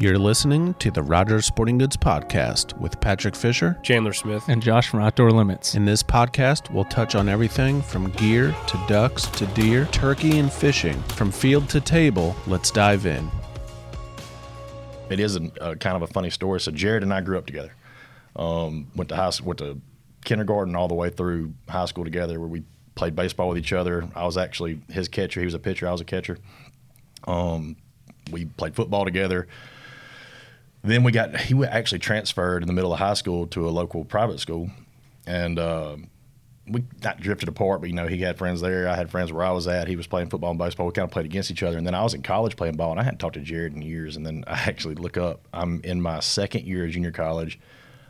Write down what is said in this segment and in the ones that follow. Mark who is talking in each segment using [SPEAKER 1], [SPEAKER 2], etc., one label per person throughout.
[SPEAKER 1] You're listening to the Rogers Sporting Goods Podcast with Patrick Fisher.
[SPEAKER 2] Chandler Smith.
[SPEAKER 3] and Josh from Outdoor Limits.
[SPEAKER 1] In this podcast, we'll touch on everything from gear to ducks to deer, turkey and fishing. From field to table, let's dive in.
[SPEAKER 4] it is a, a kind of a funny story. So Jared and I grew up together. Um, went to high went to kindergarten all the way through high school together, where we played baseball with each other. I was actually his catcher. He was a pitcher. I was a catcher. Um, we played football together. Then we got he actually transferred in the middle of high school to a local private school, and uh, we not drifted apart. But you know, he had friends there. I had friends where I was at. He was playing football and baseball. We kind of played against each other. And then I was in college playing ball, and I hadn't talked to Jared in years. And then I actually look up. I'm in my second year of junior college.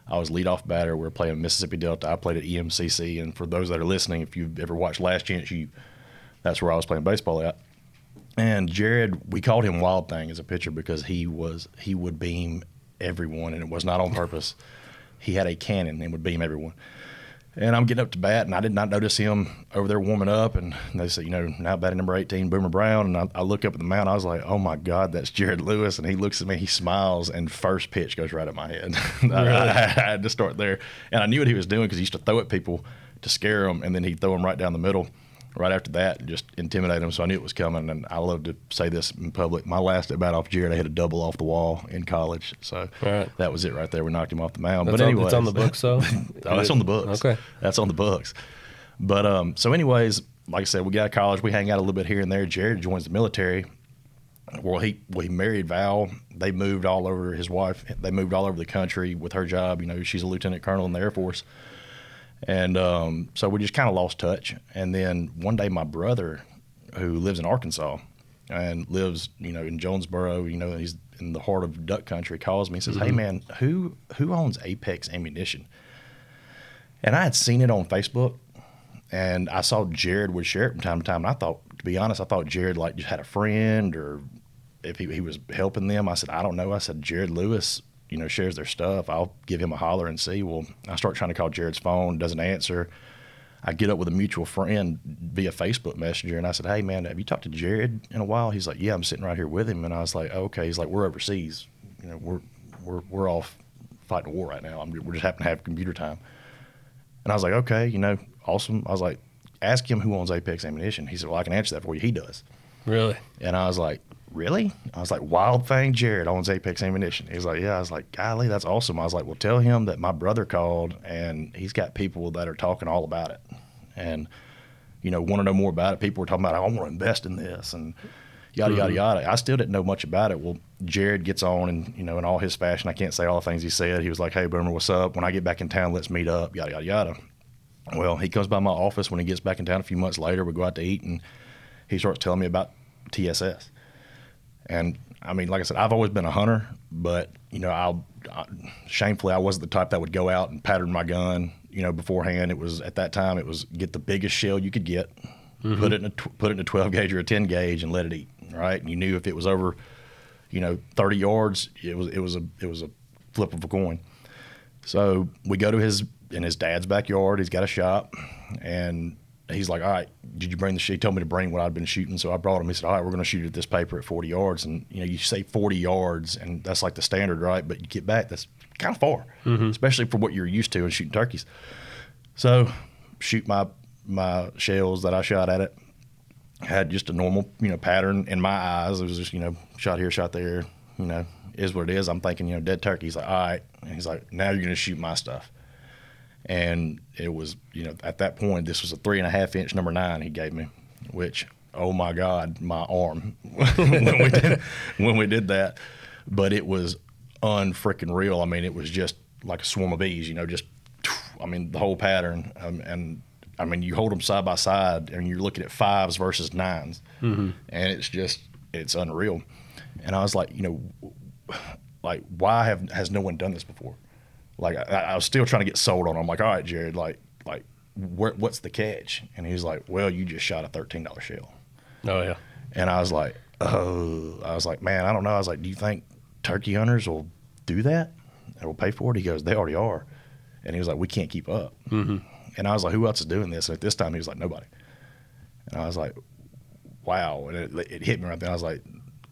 [SPEAKER 4] I was leadoff batter. We were playing Mississippi Delta. I played at EMCC. And for those that are listening, if you've ever watched Last Chance U that's where I was playing baseball at. And Jared, we called him Wild Thing as a pitcher because he was he would beam everyone, and it was not on purpose. he had a cannon and would beam everyone. And I'm getting up to bat, and I did not notice him over there warming up. And they said, you know, now batting number 18, Boomer Brown. And I, I look up at the mound. I was like, oh my God, that's Jared Lewis. And he looks at me, he smiles, and first pitch goes right at my head. I, I, I had to start there. And I knew what he was doing because he used to throw at people to scare them, and then he'd throw them right down the middle right after that just intimidate them. So I knew it was coming. And I love to say this in public. My last at bat off Jared, I hit a double off the wall in college. So
[SPEAKER 2] Right.
[SPEAKER 4] that was it right there. We knocked him off the mound.
[SPEAKER 2] That's
[SPEAKER 4] but anyway,
[SPEAKER 2] it's on the books, though?
[SPEAKER 4] oh, that's on the books.
[SPEAKER 2] Okay.
[SPEAKER 4] that's on the books. But um, so anyways, like I said, we got to college. We hang out a little bit here and there. Jared joins the military. Well, he well, he married Val. They moved all over. His wife. They moved all over the country with her job. You know, she's a lieutenant colonel in the Air Force. And um, so we just kind of lost touch. And then one day, my brother, who lives in Arkansas and lives, you know, in Jonesboro, you know, he's in the heart of duck country, calls me and says, "Hey, man, who who owns Apex Ammunition?" And I had seen it on Facebook, and I saw Jared would share it from time to time. And I thought, to be honest, I thought Jared like just had a friend or if he, he was helping them. I said, I don't know. I said, Jared Lewis, you know, shares their stuff. I'll give him a holler and see. Well, I start trying to call Jared's phone, doesn't answer. I get up with a mutual friend via Facebook Messenger, and I said, "Hey, man, have you talked to Jared in a while?" He's like, "Yeah, I'm sitting right here with him." And I was like, "Okay." He's like, "We're overseas. You know, we're we're we're off fighting a war right now. I'm, we're just happen to have computer time." And I was like, "Okay, you know, awesome." I was like, "Ask him who owns Apex Ammunition." He said, "Well, I can answer that for you. He does."
[SPEAKER 2] Really?
[SPEAKER 4] And I was like, really? I was like, Wild Thing Jared owns Apex Ammunition. He's like, yeah. I was like, golly, that's awesome. I was like, well, tell him that my brother called and he's got people that are talking all about it and, you know, want to know more about it. People were talking about, I want to invest in this and yada, yada, mm-hmm. yada. I still didn't know much about it. Well, Jared gets on and, you know, in all his fashion, I can't say all the things he said. He was like, hey, Boomer, what's up? When I get back in town, let's meet up, yada, yada, yada. Well, he comes by my office when he gets back in town a few months later. We go out to eat and he starts telling me about TSS. And I mean, like I said, I've always been a hunter, but you know, I'll I, shamefully I wasn't the type that would go out and pattern my gun. You know, beforehand, it was at that time it was get the biggest shell you could get, mm-hmm. put it in a put it in a 12 gauge or a 10 gauge, and let it eat. Right, and you knew if it was over, you know, 30 yards, it was it was a it was a flip of a coin. So we go to his in his dad's backyard. He's got a shop, and he's like, "All right, did you bring the?" Shit? He told me to bring what I'd been shooting, so I brought him. He said, "All right, we're going to shoot at this paper at 40 yards." And you know, you say 40 yards, and that's like the standard, right? But you get back, that's kind of far, mm-hmm. especially for what you're used to in shooting turkeys. So, shoot my my shells that I shot at it. Had just a normal, you know, pattern in my eyes. It was just, you know, shot here, shot there. You know, is what it is. I'm thinking, you know, dead turkey. He's like, all right. And he's like, now you're going to shoot my stuff. And it was, you know, at that point, this was a three and a half inch number nine he gave me, which, oh my God, my arm when we did when we did that. But it was unfreaking real. I mean, it was just like a swarm of bees, you know, just, I mean, the whole pattern. Um, and I mean, you hold them side by side and you're looking at fives versus 9s and it's just, it's unreal. And I was like, you know, like why have has no one done this before? Like I, I was still trying to get sold on. it. I'm like, all right, Jared, like like where, what's the catch? And he's like, well, you just shot a thirteen dollar shell.
[SPEAKER 2] Oh yeah.
[SPEAKER 4] And I was like, oh, I was like, man, I don't know. I was like, do you think turkey hunters will do that and will pay for it? He goes, they already are. And he was like, we can't keep up. Mm-hmm. And I was like, who else is doing this? And at this time, he was like, nobody. And I was like, wow. And it, it hit me right then. I was like,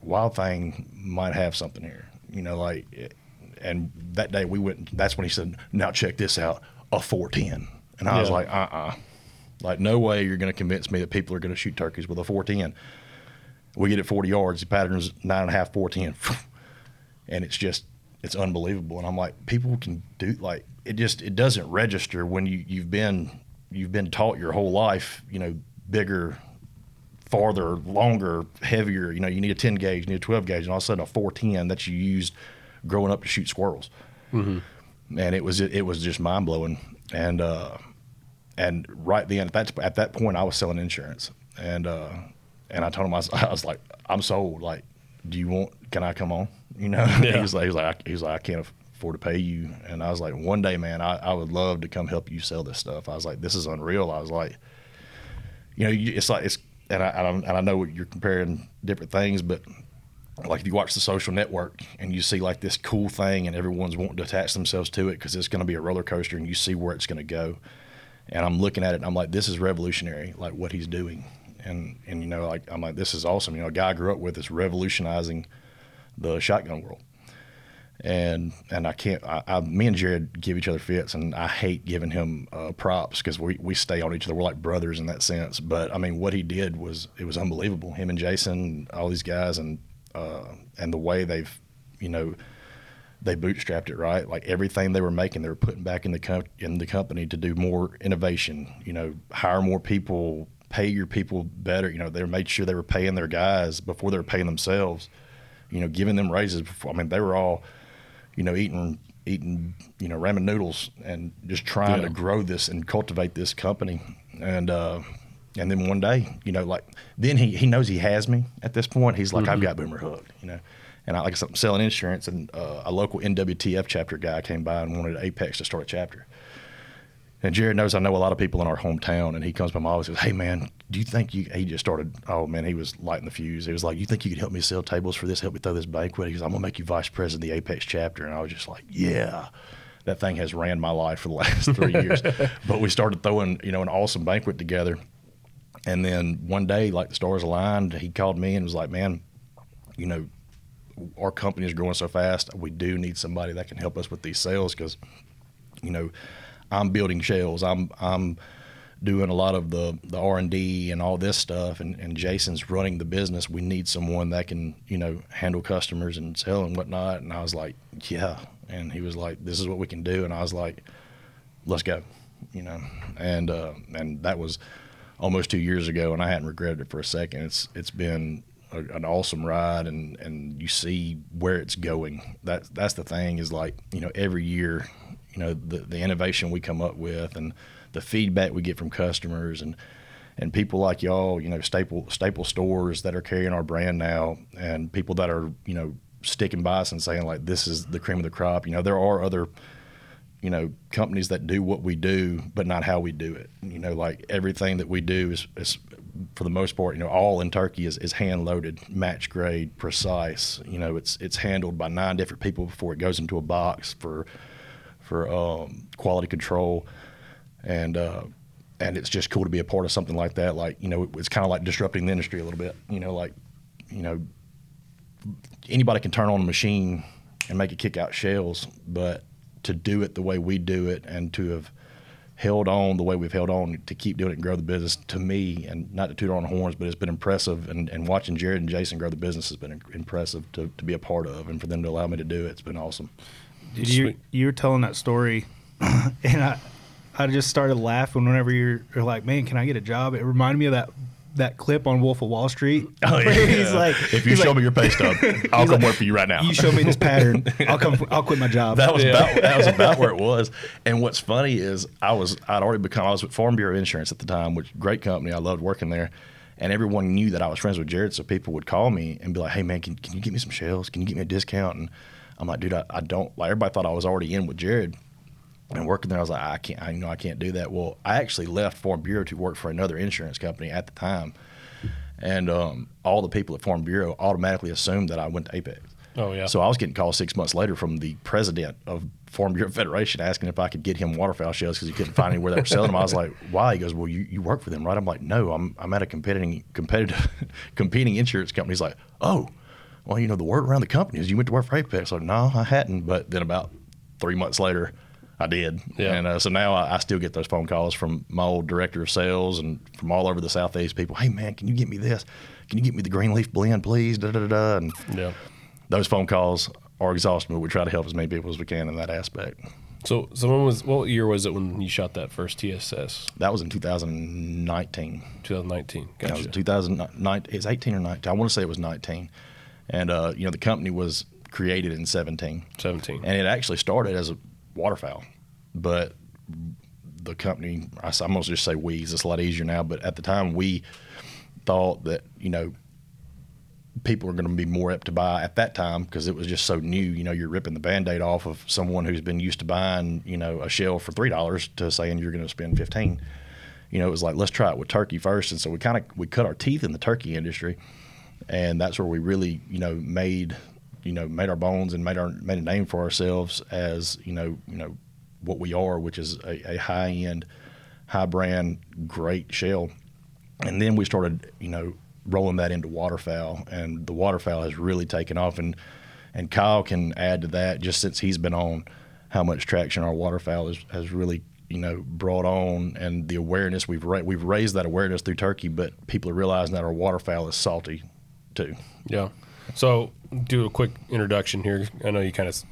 [SPEAKER 4] Wild Thing might have something here. You know, like, it- and that day we went. That's when he said, "Now check this out, a 410." And I was
[SPEAKER 1] Yeah.
[SPEAKER 4] like, "Uh, uh like no way you're going to convince me that people are going to shoot turkeys with a 410." We get it 40 yards. The pattern's nine and a half, 410, and it's just it's unbelievable. And I'm like, people can do like it. Just it doesn't register when you you've been you've been taught your whole life. You know, bigger, farther, longer, heavier. You know, you need a 10 gauge, you need a 12 gauge, and all of a sudden a 410 that you used growing up to shoot squirrels. And it was it was just mind blowing. And uh, and right then at that at that point I was selling insurance, and uh, and I told him I was, I was like I'm sold. Like, do you want? Can I come on? You know, he was like he was like I, he was like I can't afford to pay you, and I was like one day, man, I, I would love to come help you sell this stuff. I was like this is unreal. I was like, you know, you, it's like it's and I, and I and I know you're comparing different things, but like if you watch the social network and you see like this cool thing and everyone's wanting to attach themselves to it because it's going to be a roller coaster and you see where it's going to go and i'm looking at it and i'm like this is revolutionary like what he's doing and and you know like i'm like this is awesome you know a guy i grew up with is revolutionizing the shotgun world and and I can't. I, I, me and Jared give each other fits, and I hate giving him uh, props because we, we stay on each other. We're like brothers in that sense. But I mean, what he did was it was unbelievable. Him and Jason, all these guys, and uh, and the way they've, you know, they bootstrapped it right. Like everything they were making, they were putting back in the com- in the company to do more innovation. You know, hire more people, pay your people better. You know, they made sure they were paying their guys before they were paying themselves. You know, giving them raises. Before, I mean, they were all you know, eating eating you know ramen noodles and just trying
[SPEAKER 1] Yeah.
[SPEAKER 4] to grow this and cultivate this company. And uh, and then one day, you know, like then he he knows he has me at this point. He's like, I've got Boomer hooked, you know. And I like I said, I'm selling insurance, and uh, a local NWTF chapter guy came by and wanted Apex to start a chapter. And Jared knows I know a lot of people in our hometown, and he comes by my office and says, "Hey man, do you think you?" He just started. Oh man, he was lighting the fuse. He was like, "You think you could help me sell tables for this? Help me throw this banquet?" He goes, "I'm gonna make you vice president of the Apex chapter." And I was just like, "Yeah." That thing has ran my life for the last three years. but we started throwing, you know, an awesome banquet together. And then one day, like the stars aligned, he called me and was like, "Man, you know, our company is growing so fast. We do need somebody that can help us with these sales because, you know, I'm building shells. I'm I'm doing a lot of the the R and D and all this stuff, and, and Jason's running the business. We need someone that can you know handle customers and sell and whatnot. And I was like, yeah. And he was like, this is what we can do. And I was like, let's go, you know. And uh, and that was almost two years ago, and I hadn't regretted it for a second. It's it's been a, an awesome ride, and and you see where it's going. That that's the thing is like you know every year, you know the the innovation we come up with and the feedback we get from customers and and people like y'all, you know, staple staple stores that are carrying our brand now, and people that are you know sticking by us and saying like this is the cream of the crop. You know, there are other you know companies that do what we do, but not how we do it. You know, like everything that we do is, is for the most part, you know, all in turkey is, is hand loaded, match grade, precise. You know, it's it's handled by nine different people before it goes into a box for for um, quality control, and uh, and it's just cool to be a part of something like that. Like you know, it, it's kind of like disrupting the industry a little bit. You know, like you know, anybody can turn on a machine and make it kick out shells, but to do it the way we do it and to have held on the way we've held on to keep doing it and grow the business to me and not to toot our own horns but it's been impressive. And, and watching jared and jason grow the business has been impressive to, to be a part of and for them to allow me to do it. It's been awesome.
[SPEAKER 2] Dude, you you were telling that story, and I I just started laughing whenever you're, you're like, man, can I get a job? It reminded me of that that clip on Wolf of Wall Street.
[SPEAKER 4] Oh,
[SPEAKER 2] where he's like,
[SPEAKER 4] if you show
[SPEAKER 2] like,
[SPEAKER 4] me your pay stub i'll come work for you right now
[SPEAKER 2] you show me this pattern, I'll come. I'll quit my job.
[SPEAKER 4] That was
[SPEAKER 1] Yeah.
[SPEAKER 4] about that was about where it was. And what's funny is I was I'd already become I was with Farm Bureau Insurance at the time, which great company. I loved working there. And everyone knew that I was friends with Jared, so people would call me and be like, "Hey man, can, can you get me some shells? Can you get me a discount?" And I'm like, "Dude, I, I don't." Like everybody thought I was already in with Jared and working there. I was like, "I can't. I know I can't do that." Well, I actually left Farm Bureau to work for another insurance company at the time, and um, all the people at Farm Bureau automatically assumed that I went to Apex.
[SPEAKER 1] Oh yeah.
[SPEAKER 4] So I was getting calls six months later from the president of Farm Bureau Federation asking if I could get him waterfowl shells because he couldn't find anywhere that were selling them. I was like, "Why?" He goes, "Well, you, you work for them, right?" I'm like, "No, I'm I'm at a competing competitive competing insurance company." He's like, "Oh, well, you know, the word around the company is you went to work for Apex. I'm Like, no, I hadn't. But then about three months later, I did.
[SPEAKER 3] Yeah.
[SPEAKER 4] And uh, so now I, I still get those phone calls from my old director of sales and from all over the Southeast people. Hey, man, can you get me this? Can you get me the green leaf blend, please? Da, da, da, da. And
[SPEAKER 3] Yeah.
[SPEAKER 4] those phone calls are exhausting, but we try to help as many people as we can in that aspect.
[SPEAKER 3] So, so when was what year was it when you shot that first TSS?
[SPEAKER 4] That was in 2019.
[SPEAKER 3] 2019.
[SPEAKER 4] That was
[SPEAKER 3] Gotcha.
[SPEAKER 4] 2009. It's 18 or 19. I want to say it was 19. And, uh, you know, the company was created in 17.
[SPEAKER 3] 17.
[SPEAKER 4] And it actually started as a waterfowl. But the company, I, am going to just say we, it's a lot easier now. But at the time, we thought that, you know, people are going to be more apt to buy at that time because it was just so new. You know, you're ripping the band aid off of someone who's been used to buying, you know, a shell for $3 to saying you're going to spend 15 you know, it was like let's try it with turkey first, and so we kind of we cut our teeth in the turkey industry, and that's where we really you know made you know made our bones and made our made a name for ourselves as you know you know what we are, which is a, a high end, high brand, great shell, and then we started you know rolling that into waterfowl, and the waterfowl has really taken off, and and Kyle can add to that just since he's been on how much traction our waterfowl has, has really you know brought on and the awareness. We've ra- we've raised that awareness through turkey but people are realizing that our waterfowl is salty too.
[SPEAKER 3] Yeah. So, do a quick introduction here. I know you kind of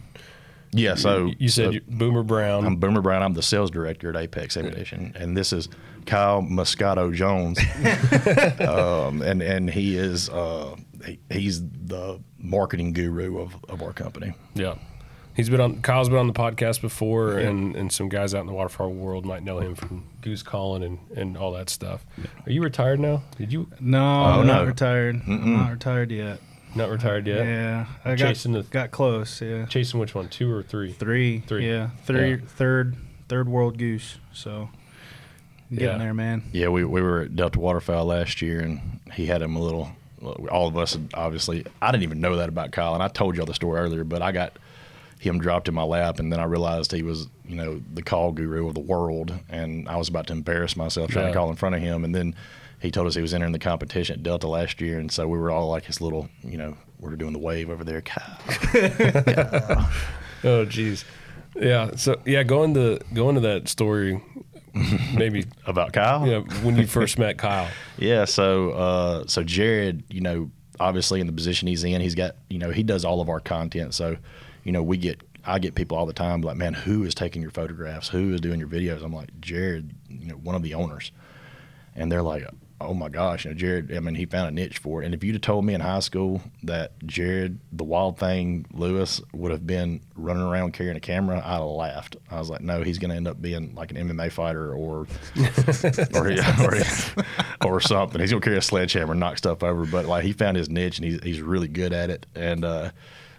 [SPEAKER 4] yeah so
[SPEAKER 3] you said
[SPEAKER 4] so
[SPEAKER 3] Boomer Brown.
[SPEAKER 4] I'm Boomer Brown. I'm the sales director at Apex Ammunition, and this is Kyle Moscato Jones, um, and and he is uh, he, he's the marketing guru of, of our company.
[SPEAKER 3] yeah. He's been on. Kyle's been on the podcast before, and, and some guys out in the waterfowl world might know him from Goose Calling and, and all that stuff. Are you retired now? Did you
[SPEAKER 2] No,
[SPEAKER 4] Oh,
[SPEAKER 2] I'm
[SPEAKER 4] no.
[SPEAKER 2] not retired. I'm not retired yet.
[SPEAKER 3] Not retired yet?
[SPEAKER 2] Yeah, I got
[SPEAKER 3] Chasing the-
[SPEAKER 2] got close. Yeah,
[SPEAKER 3] Chasing which one? Two or three?
[SPEAKER 2] three.
[SPEAKER 3] Three.
[SPEAKER 2] Yeah, three.
[SPEAKER 3] Yeah.
[SPEAKER 2] Third, third world goose. So getting
[SPEAKER 3] Yeah.
[SPEAKER 2] there, man.
[SPEAKER 4] Yeah, we, we were at Delta Waterfowl last year, and he had him a little. All of us, obviously, I didn't even know that about Kyle, and I told y'all the story earlier, but I got him dropped in my lap, and then I realized he was, you know, the call guru of the world, and I was about to embarrass myself trying
[SPEAKER 3] Yeah.
[SPEAKER 4] to call in front of him, and then he told us he was entering the competition at Delta last year, and so we were all like his little, you know, we're doing the wave over there, Kyle.
[SPEAKER 3] Oh, jeez. Yeah. So yeah, going to going to that story, maybe
[SPEAKER 4] about Kyle.
[SPEAKER 3] yeah, when you first met Kyle.
[SPEAKER 4] Yeah, so uh, so Jared, you know, obviously in the position he's in, he's got, you know, he does all of our content. So, you know, we get I get people all the time like, man, who is taking your photographs? Who is doing your videos? I'm like, Jared, you know, one of the owners, and they're like, oh my gosh, you know, Jared. I mean, he found a niche for it. And if you'd have told me in high school that Jared, the Wild Thing Lewis, would have been running around carrying a camera, I'd have laughed. I was like, no, he's going to end up being like an MMA fighter or or, or, or something. He's gonna carry a sledgehammer and knock stuff over. But like he found his niche and he's he's really good at it. And uh,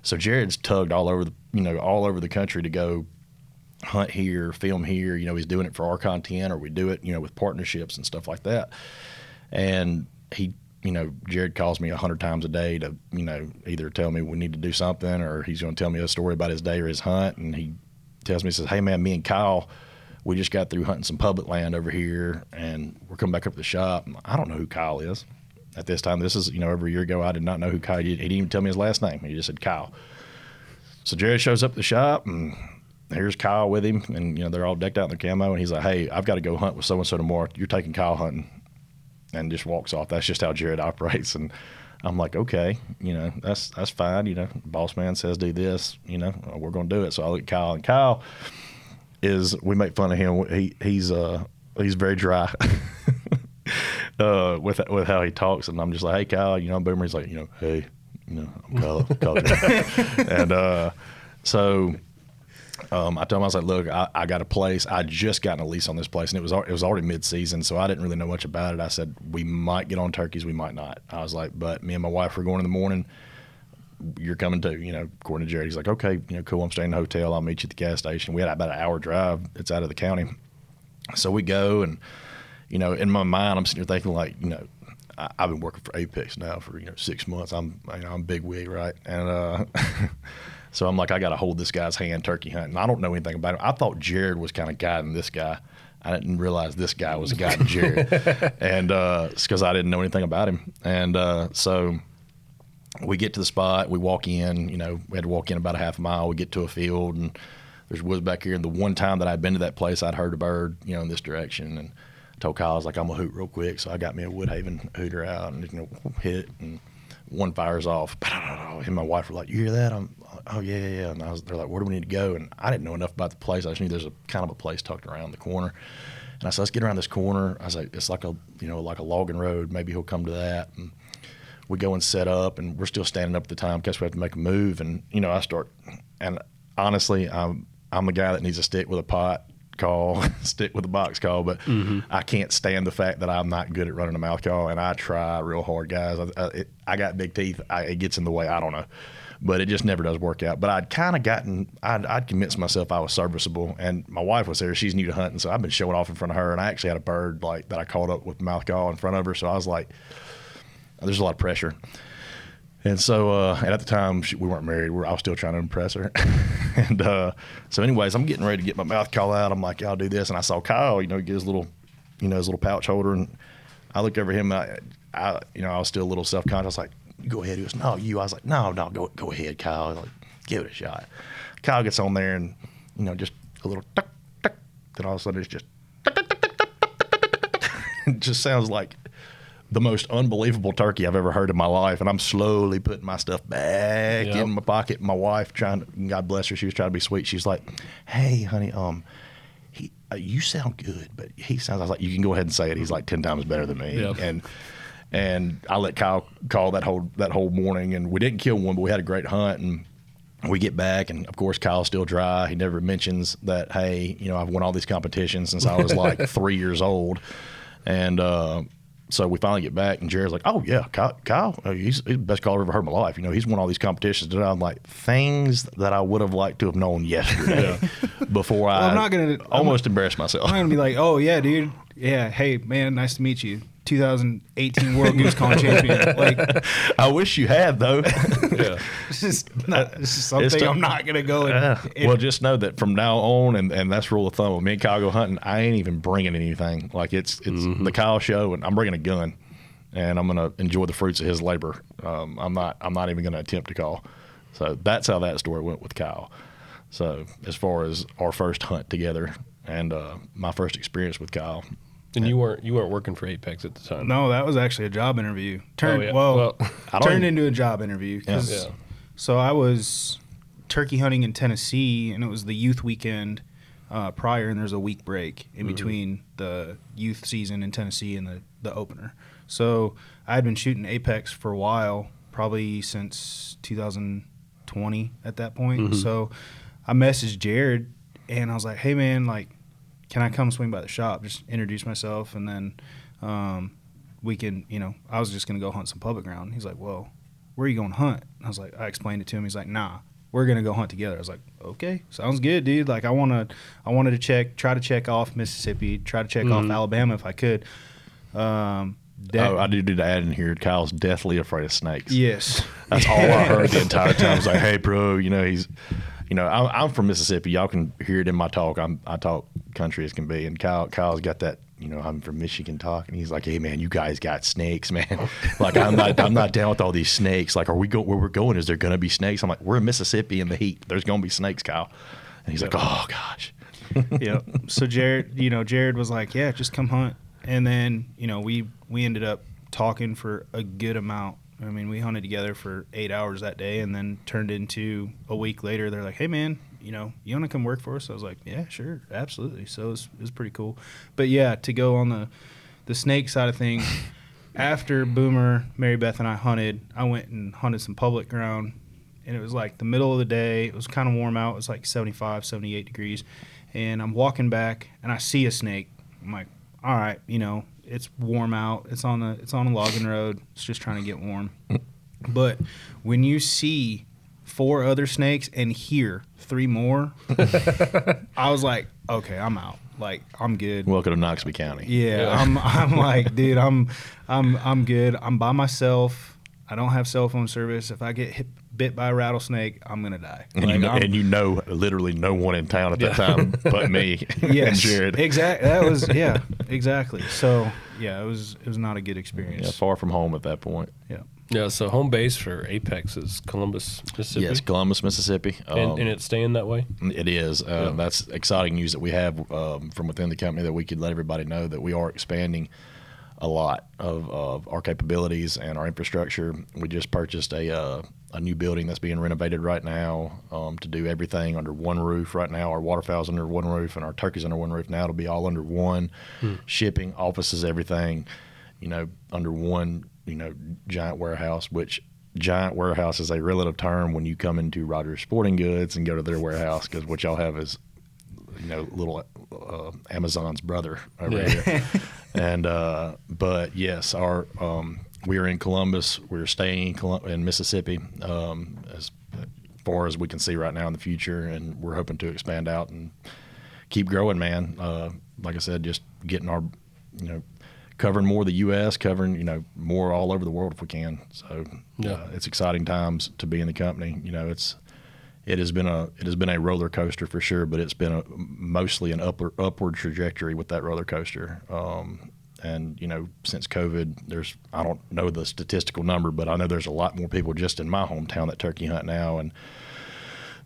[SPEAKER 4] so Jared's tugged all over the you know all over the country to go hunt here, film here. You know he's doing it for our content, or we do it you know with partnerships and stuff like that. And he. You know, Jared calls me a hundred times a day to, you know, either tell me we need to do something or he's going to tell me a story about his day or his hunt. And he tells me, he says, Hey, man, me and Kyle, we just got through hunting some public land over here and we're coming back up to the shop. I don't know who Kyle is at this time. This is, you know, over a year ago, I did not know who Kyle, did. he didn't even tell me his last name. He just said Kyle. So Jared shows up at the shop and here's Kyle with him. And, you know, they're all decked out in their camo. And he's like, Hey, I've got to go hunt with so and so tomorrow. You're taking Kyle hunting. And just walks off. That's just how Jared operates. And I'm like, okay, you know, that's that's fine. You know, boss man says do this. You know, we're going to do it. So I look at Kyle, and Kyle is we make fun of him. He he's uh he's very dry uh with with how he talks, and I'm just like, hey Kyle, you know, Boomer. He's like, you know, hey, you know, I'm Kyle, Kyle. and uh, so. Um, I told him I was like, "Look, I, I got a place. I just gotten a lease on this place, and it was it was already mid season, so I didn't really know much about it. I said we might get on turkeys, we might not. I was like, but me and my wife are going in the morning. You're coming too, you know. According to Jared, he's like, okay, you know, cool. I'm staying in the hotel. I'll meet you at the gas station. We had about an hour drive. It's out of the county, so we go, and you know, in my mind, I'm sitting here thinking like, you know, I, I've been working for Apex now for you know six months. I'm you know, I'm big wig, right? And uh, so I'm like, I got to hold this guy's hand turkey hunting. I don't know anything about him. I thought Jared was kind of guiding this guy. I didn't realize this guy was guiding Jared, and uh, it's because I didn't know anything about him. And uh, so we get to the spot, we walk in, you know, we had to walk in about a half a mile. We get to a field and there's woods back here. And the one time that I'd been to that place, I'd heard a bird, you know, in this direction. And I told Kyle, I was like, I'm gonna hoot real quick. So I got me a Woodhaven hooter out and, you know, hit and one fires off. And my wife were like, You hear that? I'm, oh, yeah, yeah, yeah. And I was, they're like, Where do we need to go? And I didn't know enough about the place. I just knew there's a kind of a place tucked around the corner. And I said, Let's get around this corner. I was like, It's like a, you know, like a logging road. Maybe he'll come to that. And we go and set up, and we're still standing up at the time because we have to make a move. And, you know, I start, and honestly, I'm, I'm the guy that needs to stick with a pot call, stick with a box call, but mm-hmm. I can't stand the fact that I'm not good at running a mouth call, and I try real hard, guys. I, I, it, I got big teeth. I, it gets in the way. I don't know, but it just never does work out. But I'd kind of gotten, I'd, I'd convinced myself I was serviceable, and my wife was there. She's new to hunting, so I've been showing off in front of her, and I actually had a bird like that I called up with mouth call in front of her, so I was like, there's a lot of pressure. And so, uh, and at the time, she, we weren't married. We were, I was still trying to impress her. and uh, so, anyways, I'm getting ready to get my mouth call out. I'm like, I'll do this. And I saw Kyle, you know, get his little, you know, his little pouch holder. And I looked over him. I, I you know, I was still a little self conscious. I was like, go ahead. He goes, no, you. I was like, no, no, go go ahead, Kyle. like, give it a shot. Kyle gets on there and you know just a little tuck tuck. Then all of a sudden it's just tuck, tuck, tuck, tuck, tuck, tuck, it just sounds like the most unbelievable turkey I've ever heard in my life. And I'm slowly putting my stuff back
[SPEAKER 3] yep.
[SPEAKER 4] in my pocket. My wife trying to, God bless her, she was trying to be sweet. She's like, "Hey, honey, um." He, uh, you sound good, but he sounds. I was like, you can go ahead and say it. He's like ten times better than me,
[SPEAKER 3] yep.
[SPEAKER 4] and and I let Kyle call that whole, that whole morning and we didn't kill one, but we had a great hunt and we get back and of course Kyle's still dry. He never mentions that, Hey, you know, I've won all these competitions since I was like three years old. And, uh, so we finally get back, and Jared's like, "Oh yeah, Kyle, Kyle uh, he's, he's the best caller I've ever heard in my life. You know, he's won all these competitions." And I'm like, things that I would have liked to have known yesterday before I
[SPEAKER 2] I'm not gonna- I'm
[SPEAKER 4] almost embarrassed myself.
[SPEAKER 2] I'm gonna be like, oh yeah, dude, yeah, hey man, nice to meet you, 2018 World Goose Con champion. Like,
[SPEAKER 4] I wish you had though.
[SPEAKER 3] Yeah.
[SPEAKER 2] it's just not, it's just something
[SPEAKER 4] It's to-
[SPEAKER 2] I'm not gonna go and.
[SPEAKER 4] Yeah.
[SPEAKER 2] and-
[SPEAKER 4] well, just know that from now on, and, and that's rule of thumb. When me and Kyle go hunting, I ain't even bringing anything. Like it's it's the Kyle show, and I'm bringing a gun, and I'm gonna enjoy the fruits of his labor. Um, I'm not I'm not even gonna attempt to call. So that's how that story went with Kyle. So as far as our first hunt together and uh, my first experience with Kyle,
[SPEAKER 3] And you weren't you weren't working for Apex at the time.
[SPEAKER 2] no, that was actually a job interview. Turned
[SPEAKER 3] Oh, yeah.
[SPEAKER 2] well,
[SPEAKER 3] Well,
[SPEAKER 2] turned into a job interview.
[SPEAKER 3] Yeah.
[SPEAKER 2] So I was turkey hunting in Tennessee, and it was the youth weekend uh, prior, and there's a week break in between the youth season in Tennessee and the, the opener. So I had been shooting Apex for a while, probably since 2020 at that point. So I messaged Jared, and I was like, "Hey man, like, can I come swing by the shop? Just introduce myself, and then." Um, we can, you know, I was just gonna go hunt some public ground. He's like, well, where are you going to hunt? I was like, I explained it to him. He's like, nah, we're gonna go hunt together. I was like, okay, sounds good, dude. Like, I wanna, I wanted to check, try to check off Mississippi, try to check off Alabama if I could. Um, that,
[SPEAKER 4] oh, I do need to add in here. Kyle's deathly afraid of snakes.
[SPEAKER 2] yes,
[SPEAKER 4] That's all I heard the entire time. I was like, "Hey, bro, you know he's, you know, I'm, I'm from Mississippi. Y'all can hear it in my talk. I'm I talk country as can be, and Kyle Kyle's got that. You know, I'm from Michigan talk, and he's like, "Hey, man, you guys got snakes, man. like, I'm not I'm not down with all these snakes. Like, are we go where we're going? Is there gonna be snakes? I'm like, we're in Mississippi in the heat. There's gonna be snakes, Kyle. And he's like, oh gosh.
[SPEAKER 2] yeah. So Jared, you know, Jared was like, "Yeah, just come hunt." And then, you know, we we ended up talking for a good amount. I mean, we hunted together for eight hours that day, and then turned into a week later. They're like, "Hey, man, you know, you want to come work for us?" I was like, "Yeah, sure, absolutely." So it was, it was pretty cool. But yeah, to go on the the snake side of things. After Boomer, Mary Beth, and I hunted, I went and hunted some public ground and it was like the middle of the day. It was kind of warm out. It was like 75, 78 degrees. And I'm walking back and I see a snake. I'm like, all right, you know, it's warm out. It's on the it's on a logging road. It's just trying to get warm. But when you see four other snakes and hear three more, I was like, okay, I'm out. Like I'm good.
[SPEAKER 4] Welcome to Noxubee County.
[SPEAKER 2] Yeah,
[SPEAKER 3] Yeah.
[SPEAKER 2] I'm I'm like, dude, I'm I'm I'm good. I'm by myself. I don't have cell phone service. If I get hit, bit by a rattlesnake, I'm gonna die.
[SPEAKER 4] And, you know, and you know literally no one in town at that time but me and Jared.
[SPEAKER 2] exactly. That was yeah, exactly. So yeah, it was it was not a good
[SPEAKER 4] Yeah,
[SPEAKER 2] experience.
[SPEAKER 4] far from home at that point.
[SPEAKER 2] Yeah.
[SPEAKER 3] Yeah, so home base for Apex is Columbus, Mississippi.
[SPEAKER 4] Yes, Columbus, Mississippi.
[SPEAKER 3] and,
[SPEAKER 4] Um,
[SPEAKER 3] and it's staying that way.
[SPEAKER 4] It is. Uh, That's exciting news that we have um, from within the company that we could let everybody know that we are expanding a lot of, of our capabilities and our infrastructure. We just purchased a uh, a new building that's being renovated right now um, to do everything under one roof. Right now, our waterfowl's under one roof and our turkeys under one roof. Now it'll be all under one. Shipping, offices, everything, you know, under one, you know, giant warehouse. Which giant warehouse is a relative term when you come into Rogers Sporting Goods and go to their warehouse because what y'all have is you know, little uh, Amazon's brother over
[SPEAKER 3] Yeah.
[SPEAKER 4] here. and uh, but yes, our um, we are in Columbus. We're staying in, Colum- in Mississippi um, as far as we can see right now in the future, and we're hoping to expand out and keep growing, man. Uh, like I said, just getting our you know covering more of the U.S., covering you know more all over the world if we can. So
[SPEAKER 3] Yeah.
[SPEAKER 4] uh, it's exciting times to be in the company. You know, it's it has been a it has been a roller coaster for sure, but it's been a mostly an upward upward trajectory with that roller coaster. Um, and you know, since COVID, there's I don't know the statistical number, but I know there's a lot more people just in my hometown that turkey hunt now, and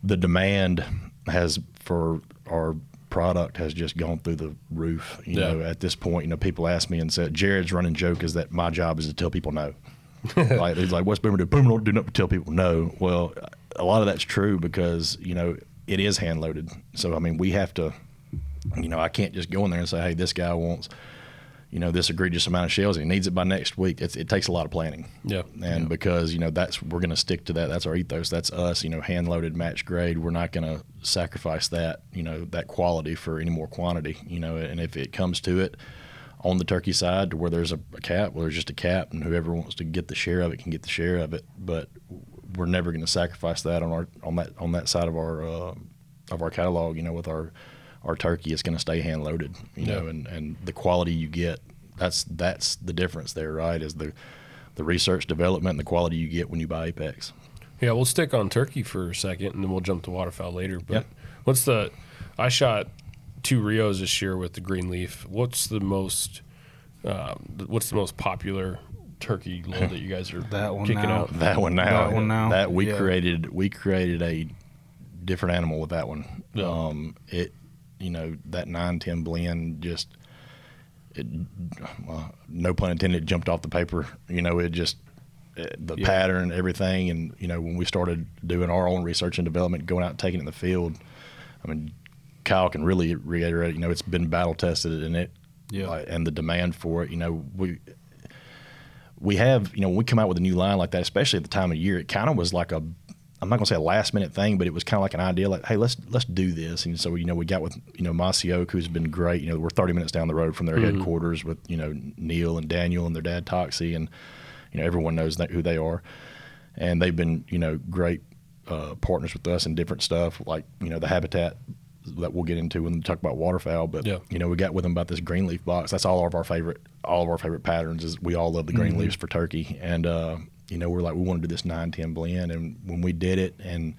[SPEAKER 4] the demand has for our product has just gone through the roof. You
[SPEAKER 3] Yeah.
[SPEAKER 4] know, at this point, you know, people ask me and said, Jared's running joke is that my job is to tell people no. like he's like, what's Boomer do? Boomer don't do nothing tell people no. Well, a lot of that's true because you know it is hand loaded. So I mean, we have to, you know, I can't just go in there and say, hey, this guy wants, you know, this egregious amount of shells. He needs it by next week. It's, it takes a lot of planning.
[SPEAKER 3] Yeah.
[SPEAKER 4] And because you know that's we're going to stick to that. That's our ethos. That's us. You know, hand loaded, match grade. We're not going to sacrifice that. You know, that quality for any more quantity. You know, and if it comes to it, on the turkey side, to where there's a, a cap, well, there's just a cap, and whoever wants to get the share of it can get the share of it. But we're never going to sacrifice that on our on that on that side of our uh, of our catalog. You know, with our our turkey, is going to stay hand loaded. You know, and and the quality you get, that's that's the difference there, right? Is the the research development and the quality you get when you buy Apex.
[SPEAKER 3] Yeah, we'll stick on turkey for a second, and then we'll jump to waterfowl later. But
[SPEAKER 4] Yep.
[SPEAKER 3] what's the? I shot two Rios this year with the green leaf. What's the most? Um, th- what's the most popular turkey load that you guys are
[SPEAKER 2] That one
[SPEAKER 3] kicking
[SPEAKER 2] now.
[SPEAKER 3] out?
[SPEAKER 4] That one now.
[SPEAKER 2] That one now,
[SPEAKER 4] That we
[SPEAKER 2] yeah.
[SPEAKER 4] created. We created a different animal with that one.
[SPEAKER 3] Yeah.
[SPEAKER 4] Um, it, you know, that nine ten blend just, it, well, no pun intended, jumped off the paper. You know, it just it, the
[SPEAKER 3] Yeah.
[SPEAKER 4] pattern, everything, and you know, when we started doing our own research and development, going out and taking it in the field, I mean, Kyle can really reiterate. You know, it's been battle tested, and it,
[SPEAKER 2] Yeah.
[SPEAKER 4] like, and the demand for it. You know, we we have, you know, when we come out with a new line like that, especially at the time of year, it kind of was like a, I'm not gonna say a last minute thing, but it was kind of like an idea, like, hey, let's let's do this. And so, you know, we got with, you know, Mossy Oak, who's been great. You know, we're 30 minutes down the road from their headquarters with, you know, Neil and Daniel and their dad Toxey, and you know, everyone knows that, who they are, and they've been, you know, great uh, partners with us in different stuff, like you know, the habitat that we'll get into when we talk about waterfowl. But
[SPEAKER 3] Yeah.
[SPEAKER 4] you know, we got with them about this green leaf box. That's all of our favorite, all of our favorite patterns. Is we all love the green leaves for turkey, and uh, you know, we're like we want to do this nine ten blend, and when we did it, and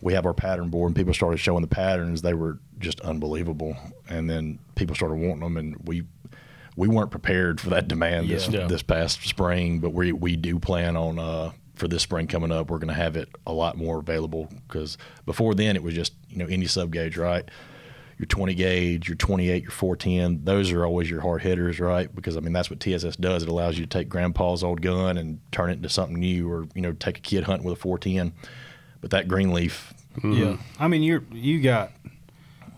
[SPEAKER 4] we have our pattern board, and people started showing the patterns, they were just unbelievable, and then people started wanting them, and we. We weren't prepared for that demand this
[SPEAKER 3] Yeah.
[SPEAKER 4] this past spring, but we we do plan on uh, for this spring coming up. We're going to have it a lot more available because before then it was just you know any sub gauge, right? Your 20 gauge, your 28, your 410, those are always your hard hitters, right? Because I mean that's what TSS does. It allows you to take grandpa's old gun and turn it into something new, or you know take a kid hunting with a 410. But that green leaf,
[SPEAKER 2] Yeah, I mean you're you got,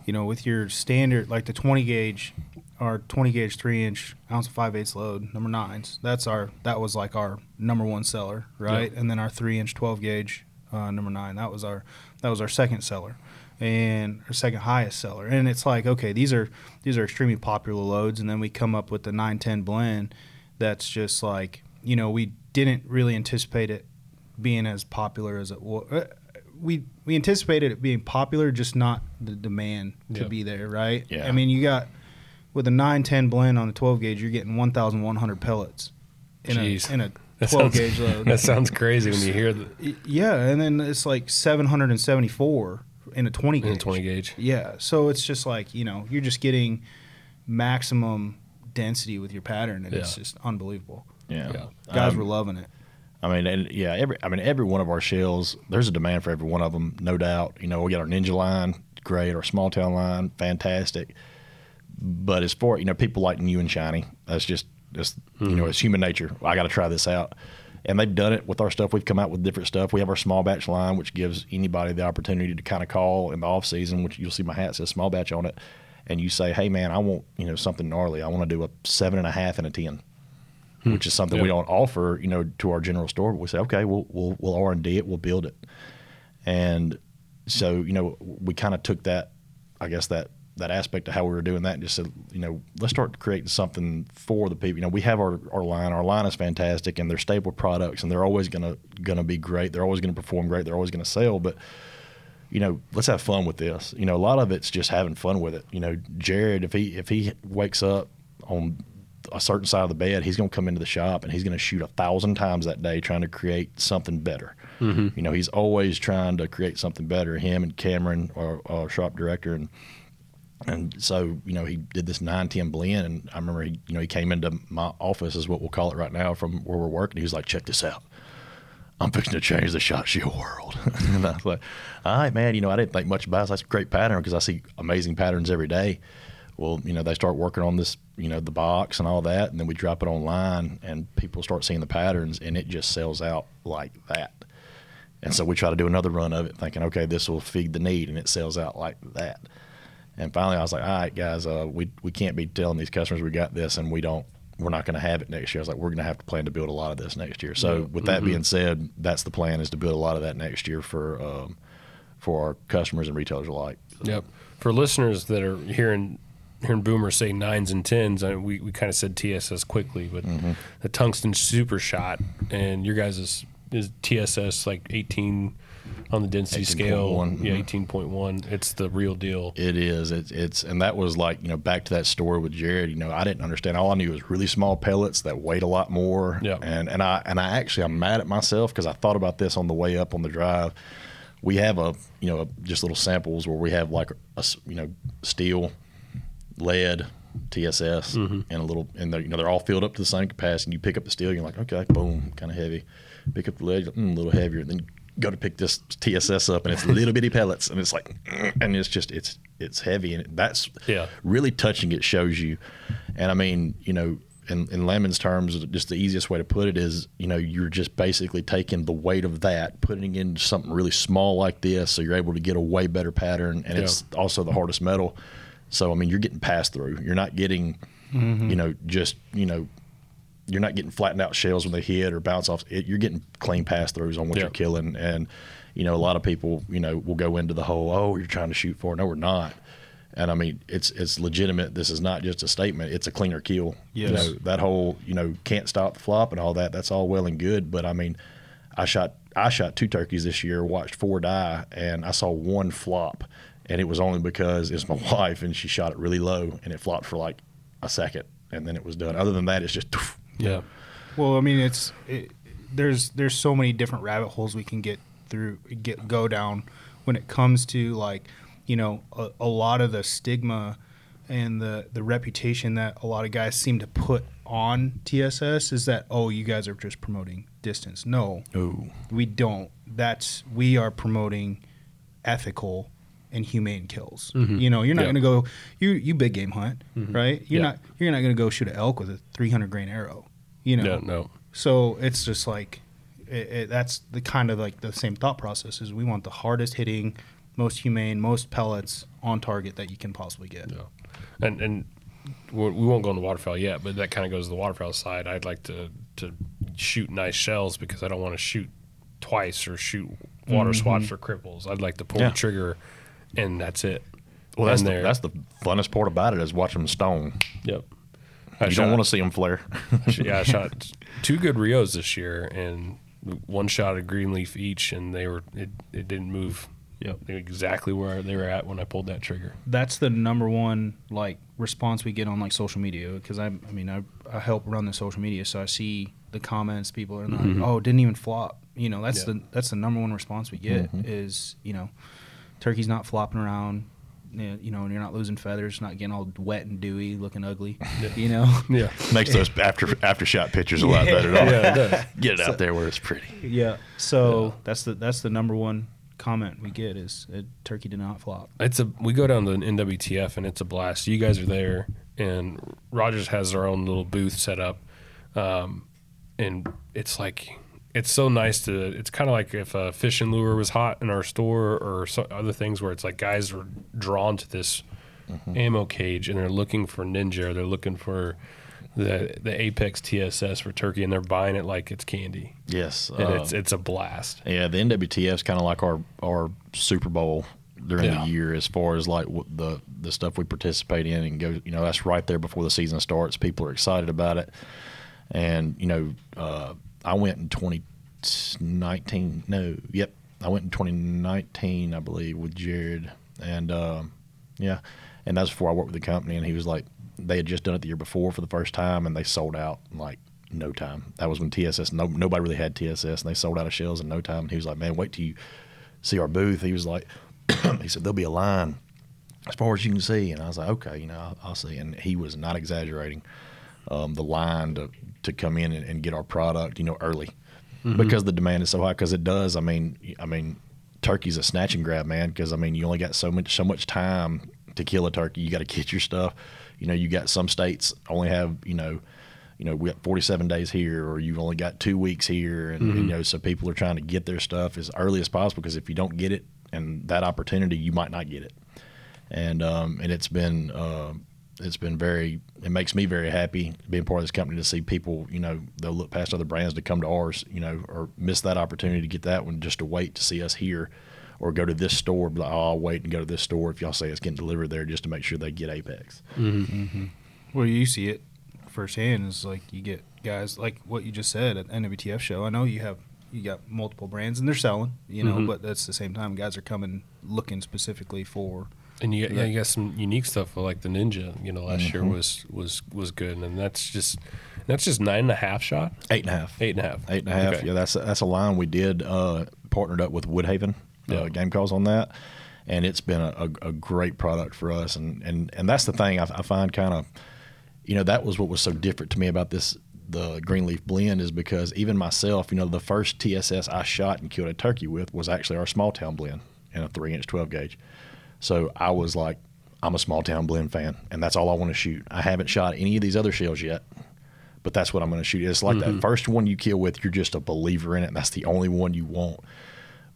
[SPEAKER 2] you know, with your standard like the 20 gauge, our 20 gauge three inch ounce of five eighths load number nines. That's our that was like our number one seller, right? And then our three inch 12 gauge uh, number nine that was our that was our second seller, and our second highest seller. And it's like okay, these are these are extremely popular loads, and then we come up with the 910 blend. That's just like you know we didn't really anticipate it being as popular as it was. Uh, we we anticipated it being popular, just not the demand to
[SPEAKER 3] Yeah.
[SPEAKER 2] be there, right?
[SPEAKER 4] Yeah.
[SPEAKER 2] I mean, you got with a 910 blend on a 12 gauge, you're getting 1,100 pellets in
[SPEAKER 3] Jeez.
[SPEAKER 2] a in a
[SPEAKER 3] That
[SPEAKER 2] 12
[SPEAKER 3] sounds-
[SPEAKER 2] gauge load.
[SPEAKER 3] That sounds crazy when you hear
[SPEAKER 2] that. Yeah, and then it's like 774 in a 20
[SPEAKER 3] in
[SPEAKER 2] gauge.
[SPEAKER 3] a 20 gauge.
[SPEAKER 2] Yeah, so it's just like you know you're just getting maximum density with your pattern, and it's just unbelievable.
[SPEAKER 4] yeah,
[SPEAKER 3] Yeah.
[SPEAKER 2] Guys
[SPEAKER 4] Um,
[SPEAKER 2] were loving it.
[SPEAKER 4] I mean, and yeah, every I mean every one of our shells, there's a demand for every one of them, no doubt. You know, we got our ninja line, great, our small town line, fantastic. But as far you know, people like new and shiny. That's just just you know, it's human nature. I got to try this out. And they've done it with our stuff. We've come out with different stuff. We have our small batch line, which gives anybody the opportunity to kind of call in the off season, which you'll see my hat says small batch on it. And you say, hey man, I want you know something gnarly. I want to do a seven and a half and a ten hmm. which is something we don't offer, you know, to our general store. But we say, okay, we'll we'll we'll R and D it, we'll build it, and so you know, we kind of took that, I guess that that aspect of how we were doing that and just said, you know, let's start creating something for the people. You know, we have our, our line. Our line is fantastic, and they're staple products, and they're always gonna gonna be great. They're always gonna perform great. They're always gonna sell, but you know, let's have fun with this. You know, a lot of it's just having fun with it. You know, Jared, if he if he wakes up on a certain side of the bed, he's going to come into the shop and he's going to shoot a thousand times that day trying to create something better. Mm-hmm. You know, he's always trying to create something better. Him and Cameron, our, our shop director, and and so you know he did this nine ten blend, and I remember he you know he came into my office, is what we'll call it right now, from where we're working. He was like, "Check this out." I'm fixing to change the shotshell world. and I was like, all right, man, you know, I didn't think much about it. That's a great pattern because I see amazing patterns every day. Well, you know, they start working on this, you know, the box and all that, and then we drop it online and people start seeing the patterns and it just sells out like that. And so we try to do another run of it thinking, okay, this will feed the need and it sells out like that. And finally I was like, all right, guys, uh, we, we can't be telling these customers we got this and we don't, we're not going to have it next year. I was like, we're going to have to plan to build a lot of this next year. So with that being said, that's the plan is to build a lot of that next year for, um, for our customers and retailers alike.
[SPEAKER 3] Yep. For listeners that are hearing hearing Boomer say nines and tens, I we, we kind of said TSS quickly, but
[SPEAKER 4] Mm-hmm.
[SPEAKER 3] the tungsten super shot and your guys is, is TSS like 18 on the density scale.
[SPEAKER 4] 18.1,
[SPEAKER 3] Yeah,
[SPEAKER 4] mhm.
[SPEAKER 3] 18.1. It's the real deal.
[SPEAKER 4] It is. It's it's and that was like you know back to that story with Jared. You know I didn't understand. All I knew was really small pellets that weighed a lot more.
[SPEAKER 3] Yeah.
[SPEAKER 4] And and I and I actually I'm mad at myself because I thought about this on the way up on the drive. We have a you know just little samples where we have like a you know steel, lead, TSS, and a little and they're you know they're all filled up to the same capacity. And you pick up the steel, you're like okay, boom, kind of heavy. Pick up the lead, mm, a little heavier. And Then go to pick this TSS up, and it's little bitty pellets, and it's like, and it's just it's it's heavy, and that's
[SPEAKER 3] Yeah.
[SPEAKER 4] really touching. It shows you, and I mean, you know, in, in layman's terms, just the easiest way to put it is, you know, you're just basically taking the weight of that, putting it into something really small like this, so you're able to get a way better pattern, and it's also the hardest metal. So I mean, you're getting passed through. You're not getting, mm-hmm. you know, just you know. You're not getting flattened out shells when they hit or bounce off. It, you're getting clean pass throughs on what
[SPEAKER 3] Yeah.
[SPEAKER 4] you're killing, and you know a lot of people, you know, will go into the whole, oh, you're trying to shoot for. No, we're not. And I mean, it's it's legitimate. This is not just a statement. It's a cleaner kill. You know that whole you know can't stop the flop and all that. That's all well and good, but I mean, I shot I shot two turkeys this year, watched four die, and I saw one flop, and it was only because it's my wife and she shot it really low and it flopped for like a second, and then it was done. Other than that, it's just
[SPEAKER 3] Yeah.
[SPEAKER 2] Well, I mean, it's it, there's there's so many different rabbit holes we can get through, get go down when it comes to like, you know, a, a lot of the stigma and the the reputation that a lot of guys seem to put on TSS is that oh, you guys are just promoting distance. No,
[SPEAKER 4] ooh,
[SPEAKER 2] we don't. That's we are promoting ethical and humane kills. Mm-hmm. You know, you're not
[SPEAKER 3] Yeah.
[SPEAKER 2] going to go you you big game hunt, mm-hmm. right? You're
[SPEAKER 3] Yeah.
[SPEAKER 2] not you're not going to go shoot an elk with a 300 grain arrow. You know.
[SPEAKER 3] No, no.
[SPEAKER 2] So it's just like it, it, that's the kind of like the same thought process is we want the hardest hitting, most humane, most pellets on target that you can possibly get.
[SPEAKER 3] Yeah. And and we won't go on the waterfowl yet, but that kind of goes to the waterfowl side. I'd like to to shoot nice shells because I don't want to shoot twice or shoot water mm-hmm. swats for cripples. I'd like to pull
[SPEAKER 4] Yeah.
[SPEAKER 3] the trigger, and that's it.
[SPEAKER 4] well, that's
[SPEAKER 3] And
[SPEAKER 4] the,
[SPEAKER 3] there-
[SPEAKER 4] that's the funnest part about it is watching them stone.
[SPEAKER 3] Yep. I
[SPEAKER 4] You
[SPEAKER 3] shot-
[SPEAKER 4] don't want to see them flare.
[SPEAKER 3] yeah, I shot two good Rios this year, and one shot a greenleaf each, and they were it, it didn't move.
[SPEAKER 2] Yep.
[SPEAKER 3] Exactly where they were at when I pulled that trigger.
[SPEAKER 2] That's the number one like response we get on like social media because I I mean I, I help run the social media so I see the comments people are like mm-hmm. oh it didn't even flop you know that's
[SPEAKER 3] Yeah.
[SPEAKER 2] the that's the number one response we get mm-hmm. is you know turkey's not flopping around you know, and you're not losing feathers, not getting all wet and dewy, looking ugly. You know.
[SPEAKER 3] Yeah.
[SPEAKER 4] Makes those after after shot pictures a lot better. don't?
[SPEAKER 3] Yeah, it does.
[SPEAKER 4] Get it out there where it's pretty.
[SPEAKER 2] Yeah. So that's the that's the number one comment we get is uh, turkey did not flop.
[SPEAKER 3] It's a we go down to an NWTF and it's a blast. You guys are there, and Rogers has their own little booth set up, um, and it's like it's so nice to. It's kind of like if a fishing lure was hot in our store or other things where it's like guys are drawn to this ammo cage and they're looking for Ninja. Or they're looking for the the Apex TSS for turkey, and they're buying it like it's candy,
[SPEAKER 4] Yes.
[SPEAKER 3] and
[SPEAKER 4] uh,
[SPEAKER 3] it's it's a blast.
[SPEAKER 4] Yeah, the NWTF is kind of like our our Super Bowl during
[SPEAKER 3] Yeah.
[SPEAKER 4] the year as far as like the the stuff we participate in and go. You know, that's right there before the season starts. People are excited about it, and you know, uh, I went in 2019. No, yep, I went in 2019, I believe, with Jared, and um, yeah, and that's before I worked with the company. And he was like, they had just done it the year before for the first time, and they sold out in like no time. That was when TSS, no, nobody really had TSS, and they sold out of shells in no time. And he was like, man, wait till you see our booth. He was like, he said there'll be a line as far as you can see, and I was like, okay, you know, I'll, I'll see. And he was not exaggerating. Um, the line to to come in and, and get our product, you know, early because the demand is so high. Because it does. I mean, I mean, turkey's a snatch and grab, man. Because I mean, you only got so much so much time to kill a turkey. You got to get your stuff. You know, you got some states only have you know. You know, we got 47 days here, or you've only got two weeks here, and you know, so people are trying to get their stuff as early as possible because if you don't get it and that opportunity, you might not get it and um, and it's been uh, it's been very it makes me very happy being part of this company to see people you know they'll look past other brands to come to ours you know or miss that opportunity to get that one just to wait to see us here or go to this store be like, oh, I'll wait and go to this store if y'all say it's getting delivered there just to make sure they get Apex
[SPEAKER 2] Well, you see it firsthand is like you get guys like what you just said at the NWTF show. I know you have you got multiple brands and they're selling, you know,
[SPEAKER 3] Mhm.
[SPEAKER 2] but that's the same time guys are coming looking specifically for
[SPEAKER 3] And you, yeah, you got some unique stuff like the Ninja. You know, last year
[SPEAKER 4] Mhm.
[SPEAKER 3] was was was good, and that's just that's just nine and a half shot,
[SPEAKER 4] eight and a half
[SPEAKER 3] eight and a half,
[SPEAKER 4] Eight and a half.
[SPEAKER 3] Okay.
[SPEAKER 4] Yeah, that's that's a line we did uh, partnered up with Woodhaven
[SPEAKER 3] Yeah.
[SPEAKER 4] uh, Game Calls on that, and it's been a, a, a great product for us. And and and that's the thing I, I find kind of, you know, that was what was so different to me about this the Greenleaf blend is because even myself, you know, the first TSS I shot and killed a turkey with was actually our small town blend in a three inch twelve gauge. So I was like, I'm a small town blend fan, and that's all I want to shoot. I haven't shot any of these other shells yet but that's what I'm going to shoot. It's like that mm-hmm. first one you kill with, you're just a believer in it. And that's the only one you want.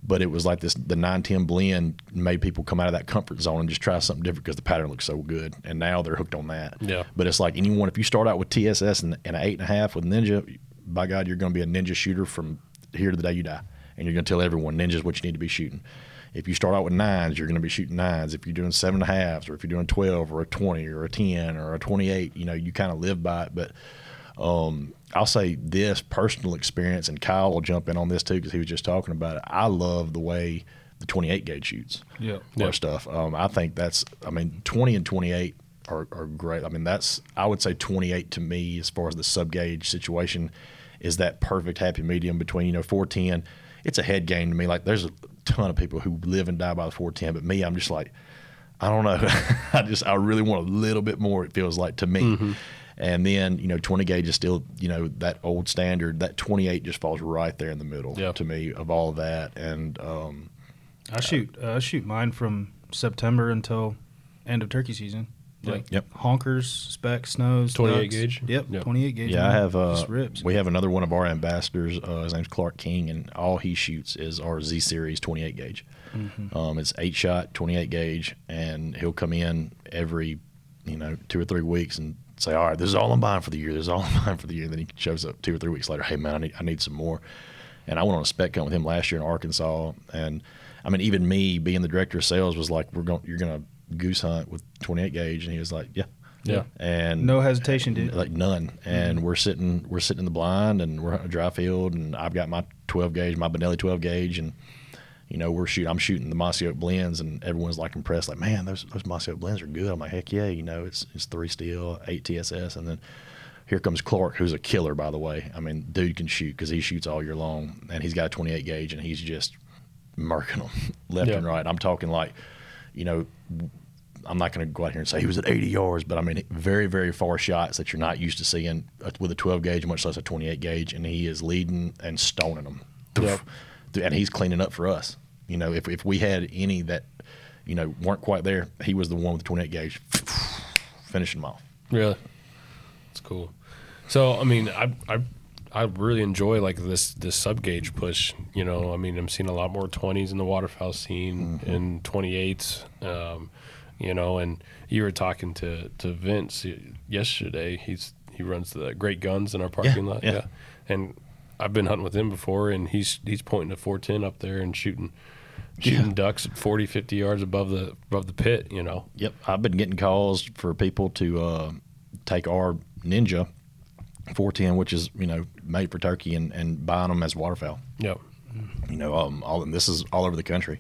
[SPEAKER 4] But it was like this the 910 blend made people come out of that comfort zone and just try something different because the pattern looks so good. And now they're hooked on that.
[SPEAKER 3] Yeah.
[SPEAKER 4] But it's like anyone, if you start out with TSS and, and an eight and a half with Ninja, by God, you're going to be a Ninja shooter from here to the day you die. And you're going to tell everyone Ninja's what you need to be shooting. If you start out with nines, you're going to be shooting nines. If you're doing seven and a halves, or if you're doing 12 or a 20 or a 10 or a 28, you know, you kind of live by it. But um, I'll say this personal experience, and Kyle will jump in on this too because he was just talking about it. I love the way the 28 gauge shoots
[SPEAKER 2] Yeah.
[SPEAKER 4] our
[SPEAKER 3] Yeah.
[SPEAKER 4] stuff. Um, I think that's, I mean, 20 and 28 are, are great. I mean, that's, I would say 28 to me, as far as the sub gauge situation, is that perfect happy medium between, you know, 410. It's a head game to me. Like, there's a ton of people who live and die by the 410, but me, I'm just like, I don't know. I just, I really want a little bit more, it feels like to me. And then, you know, 20 gauge is still, you know, that old standard. That 28 just falls right there in the middle
[SPEAKER 3] Yeah.
[SPEAKER 4] to me of all of that. And, um,
[SPEAKER 2] I shoot uh, I shoot mine from September until end of turkey season.
[SPEAKER 3] Yeah.
[SPEAKER 2] Like
[SPEAKER 4] Yep.
[SPEAKER 2] honkers, spec, snows,
[SPEAKER 3] 28
[SPEAKER 2] ducks.
[SPEAKER 3] gauge?
[SPEAKER 2] Yep,
[SPEAKER 3] Yep.
[SPEAKER 2] 28 gauge.
[SPEAKER 4] Yeah, I have. Uh,
[SPEAKER 2] Just ribs.
[SPEAKER 4] we have another one of our ambassadors. Uh, his name's Clark King, and all he shoots is our Z Series 28 gauge.
[SPEAKER 2] Mm-hmm.
[SPEAKER 4] Um, it's eight shot, 28 gauge, and he'll come in every, you know, two or three weeks and say, "All right, this is all I'm buying for the year. This is all I'm buying for the year." And then he shows up two or three weeks later. Hey man, I need, I need some more. And I went on a spec hunt with him last year in Arkansas, and I mean, even me being the director of sales was like, "We're going, you're going to goose hunt with 28 gauge," and he was like, "Yeah."
[SPEAKER 3] Yeah.
[SPEAKER 4] And
[SPEAKER 2] no hesitation, dude.
[SPEAKER 4] like none. And mm-hmm. we're sitting we're sitting in the blind and we're hunting a dry field and I've got my 12 gauge, my Benelli 12 gauge, and you know we're shooting. I'm shooting the Mossy Oak blends, and everyone's like impressed, like man, those those Mossy Oak blends are good. I'm like heck yeah, you know it's it's three steel, eight TSS, and then. Here comes Clark, who's a killer, by the way. I mean, dude can shoot because he shoots all year long, and he's got a 28 gauge, and he's just murking them left
[SPEAKER 3] Yeah.
[SPEAKER 4] and right. I'm talking like, you know, I'm not going to go out here and say he was at 80 yards, but I mean very very far shots that you're not used to seeing uh, with a 12 gauge, much less a 28 gauge, and he is leading and stoning them.
[SPEAKER 3] Yep.
[SPEAKER 4] And he's cleaning up for us. You know, if if we had any that you know weren't quite there, he was the one with the 28 gauge, finishing them off.
[SPEAKER 3] Really, it's cool. So I mean, I I I really enjoy like this this sub gauge push. You know, I mean, I'm seeing a lot more 20s in the waterfowl scene and 28s. Um, you know, and you were talking to to Vince yesterday. He's he runs the Great Guns in our parking lot.
[SPEAKER 4] yeah.
[SPEAKER 3] yeah, and I've been hunting with him before, and he's he's pointing a 410 up there and shooting shooting ducks at 40, 50 yards above the above the pit. You know,
[SPEAKER 4] Yep, I've been getting calls for people to uh, take our Ninja 410, which is you know made for turkey, and, and buying them as waterfowl.
[SPEAKER 3] Yep.
[SPEAKER 4] You know, um, all and this is all over the country.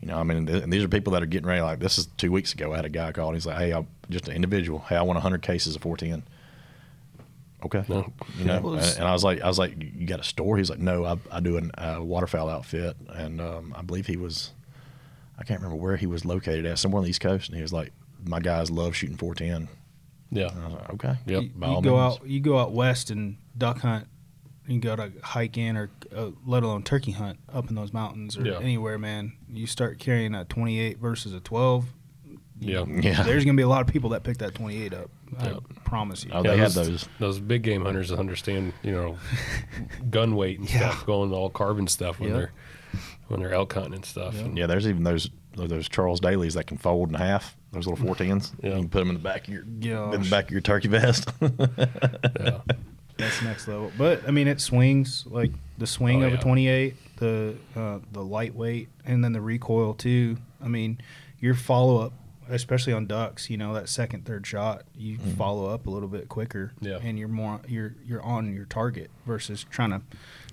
[SPEAKER 4] You know, I mean, th- and these are people that are getting ready. Like this is two weeks ago. I had a guy call. and He's like, "Hey, I'm just an individual. Hey, I want 100 cases of 410." Okay,
[SPEAKER 3] No.
[SPEAKER 4] you know,
[SPEAKER 2] Well,
[SPEAKER 4] and, and I was like, I was like, "You got a store?" He's like, "No, I, I do a uh, waterfowl outfit," and um, I believe he was, I can't remember where he was located at, somewhere on the East Coast, and he was like, "My guys love shooting 410."
[SPEAKER 3] Yeah.
[SPEAKER 4] And I was like, "Okay,
[SPEAKER 3] Yep.
[SPEAKER 2] you,
[SPEAKER 4] by
[SPEAKER 2] you
[SPEAKER 4] all
[SPEAKER 2] go
[SPEAKER 4] means.
[SPEAKER 2] out you go out west and duck hunt you go to hike in or uh, let alone turkey hunt up in those mountains or
[SPEAKER 3] Yeah.
[SPEAKER 2] anywhere man you start carrying a 28 versus a 12
[SPEAKER 3] Yeah.
[SPEAKER 4] Yeah.
[SPEAKER 2] there's gonna be a lot of people that pick that 28 up i
[SPEAKER 3] Yeah.
[SPEAKER 2] promise you
[SPEAKER 4] Oh, they have
[SPEAKER 3] those,
[SPEAKER 4] those.
[SPEAKER 3] those big game hunters that understand, you know, gun weight and
[SPEAKER 2] Yeah.
[SPEAKER 3] stuff, going all carbon stuff when
[SPEAKER 2] Yep.
[SPEAKER 3] they're when they're elk hunting and stuff.
[SPEAKER 2] Yep.
[SPEAKER 3] And
[SPEAKER 4] Yeah, there's even those those Charles Dalys that can fold in half. Those little 410s.
[SPEAKER 3] Yeah.
[SPEAKER 4] You can put them in the back of your in the back of your turkey vest.
[SPEAKER 3] yeah.
[SPEAKER 2] that's next level but i mean it swings like the swing
[SPEAKER 3] Oh,
[SPEAKER 2] of
[SPEAKER 3] yeah.
[SPEAKER 2] a 28 the uh, the lightweight and then the recoil too i mean your follow-up especially on ducks you know that second third shot you follow up a little bit quicker
[SPEAKER 3] Yeah.
[SPEAKER 2] and you're more you're you're on your target versus trying to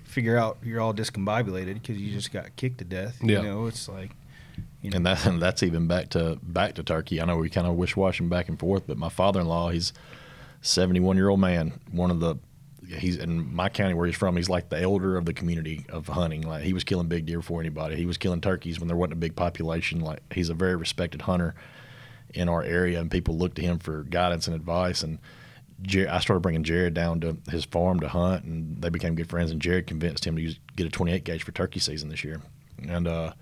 [SPEAKER 2] figure out you're all discombobulated because you just got kicked to death
[SPEAKER 3] Yeah.
[SPEAKER 2] you know it's like you know
[SPEAKER 4] and that and that's even back to back to turkey. I know we kind of wish washing back and forth, but my father-in-law, he's 71 year old man. One of the he's in my county where he's from. He's like the elder of the community of hunting. Like he was killing big deer before anybody. He was killing turkeys when there wasn't a big population. Like he's a very respected hunter in our area, and people look to him for guidance and advice. And Jer- I started bringing Jared down to his farm to hunt, and they became good friends. And Jared convinced him to use, get a 28 gauge for turkey season this year, and uh,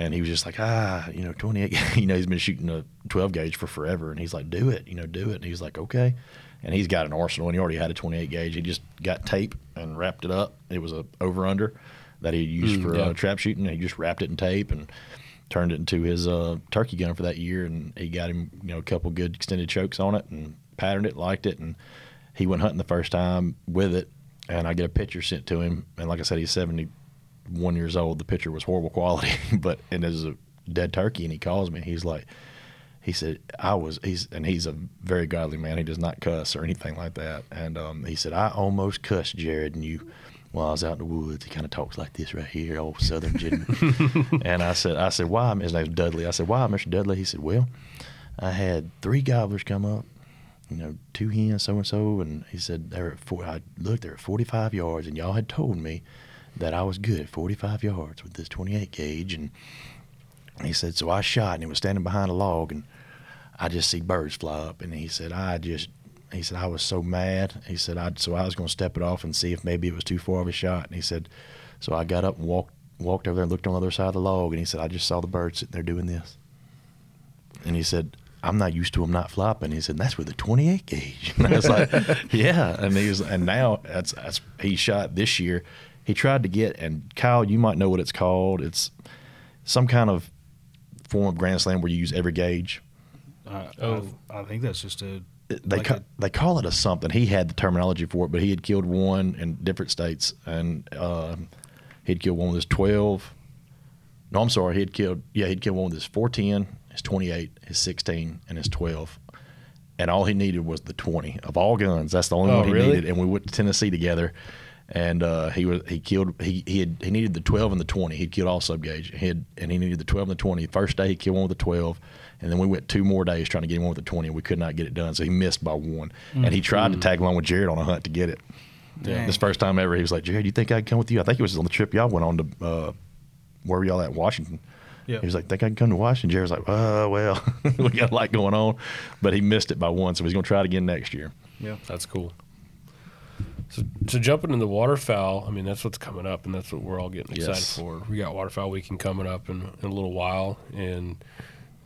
[SPEAKER 4] and he was just like, ah, you know, 28. you know, he's been shooting a 12 gauge for forever, and he's like, do it, you know, do it. And he's like, okay. And he's got an arsenal, and he already had a 28 gauge. He just got tape and wrapped it up. It was a over under that he used
[SPEAKER 3] Mm,
[SPEAKER 4] for
[SPEAKER 3] yeah.
[SPEAKER 4] uh, trap shooting. And he just wrapped it in tape and turned it into his uh, turkey gun for that year. And he got him, you know, a couple good extended chokes on it, and patterned it, liked it, and he went hunting the first time with it. And I get a picture sent to him, and like I said, he's 71 years old. The picture was horrible quality, but and there's a dead turkey, and he calls me. He's like, he said I was he's and he's a very godly man. He does not cuss or anything like that. And um, he said I almost cussed Jared and you while I was out in the woods. He kind of talks like this right here, old Southern gentleman. and I said I said why? His name's Dudley. I said why, Mr. Dudley? He said well, I had three gobblers come up. You know, two hens, so and so, and he said they were at four. I looked, they were at 45 yards, and y'all had told me that I was good at 45 yards with this 28 gauge, and he said, so I shot and it was standing behind a log and I just see birds fly up. And he said, I just, he said, I was so mad. He said, I, so I was going to step it off and see if maybe it was too far of a shot. And he said, so I got up and walked, walked over there and looked on the other side of the log. And he said, I just saw the bird sitting there doing this. And he said, I'm not used to them not flopping. He said, that's with the 28 gauge. And I was like, yeah. And he was, and now that's, that's, he shot this year. He tried to get, and Kyle, you might know what it's called. It's some kind of form of Grand Slam where you use every gauge.
[SPEAKER 2] uh,
[SPEAKER 3] Oh.
[SPEAKER 2] I, I think that's just a
[SPEAKER 4] They
[SPEAKER 2] like
[SPEAKER 4] ca-
[SPEAKER 2] a-
[SPEAKER 4] they call it a something. He had the terminology for it, but he had killed one in different states, and um, he'd killed one with his twelve. No, I'm sorry, he had killed. Yeah, he'd killed one with his fourteen, his twenty-eight, his sixteen, and his twelve. And all he needed was the twenty of all guns. That's the only
[SPEAKER 3] Oh,
[SPEAKER 4] one he
[SPEAKER 3] really?
[SPEAKER 4] needed. And we went to Tennessee together, and uh, he was he killed he he had he needed the twelve and the twenty. He'd killed all sub gauge. He had, and he needed the twelve and the twenty. First day he killed one with the twelve, and then we went two more days trying to get him one with the twenty, and we could not get it done. So he missed by one, and he tried to tag along with Jared on a hunt to get it.
[SPEAKER 2] Dang.
[SPEAKER 4] This first time ever, he was like, "Jared, you think I would come with you?" I think it was on the trip y'all went on to uh, where were y'all at Washington.
[SPEAKER 2] Yeah.
[SPEAKER 4] He was like, "Think I can come to Washington?" Jared's like, "Uh, well, we got a lot going on," but he missed it by one, so he's gonna try it again next year.
[SPEAKER 2] Yeah.
[SPEAKER 3] That's cool. So, so jumping into the waterfowl, I mean, that's what's coming up, and that's what we're all getting excited
[SPEAKER 4] Yes.
[SPEAKER 3] for. We got waterfowl weekend coming up in, in a little while, and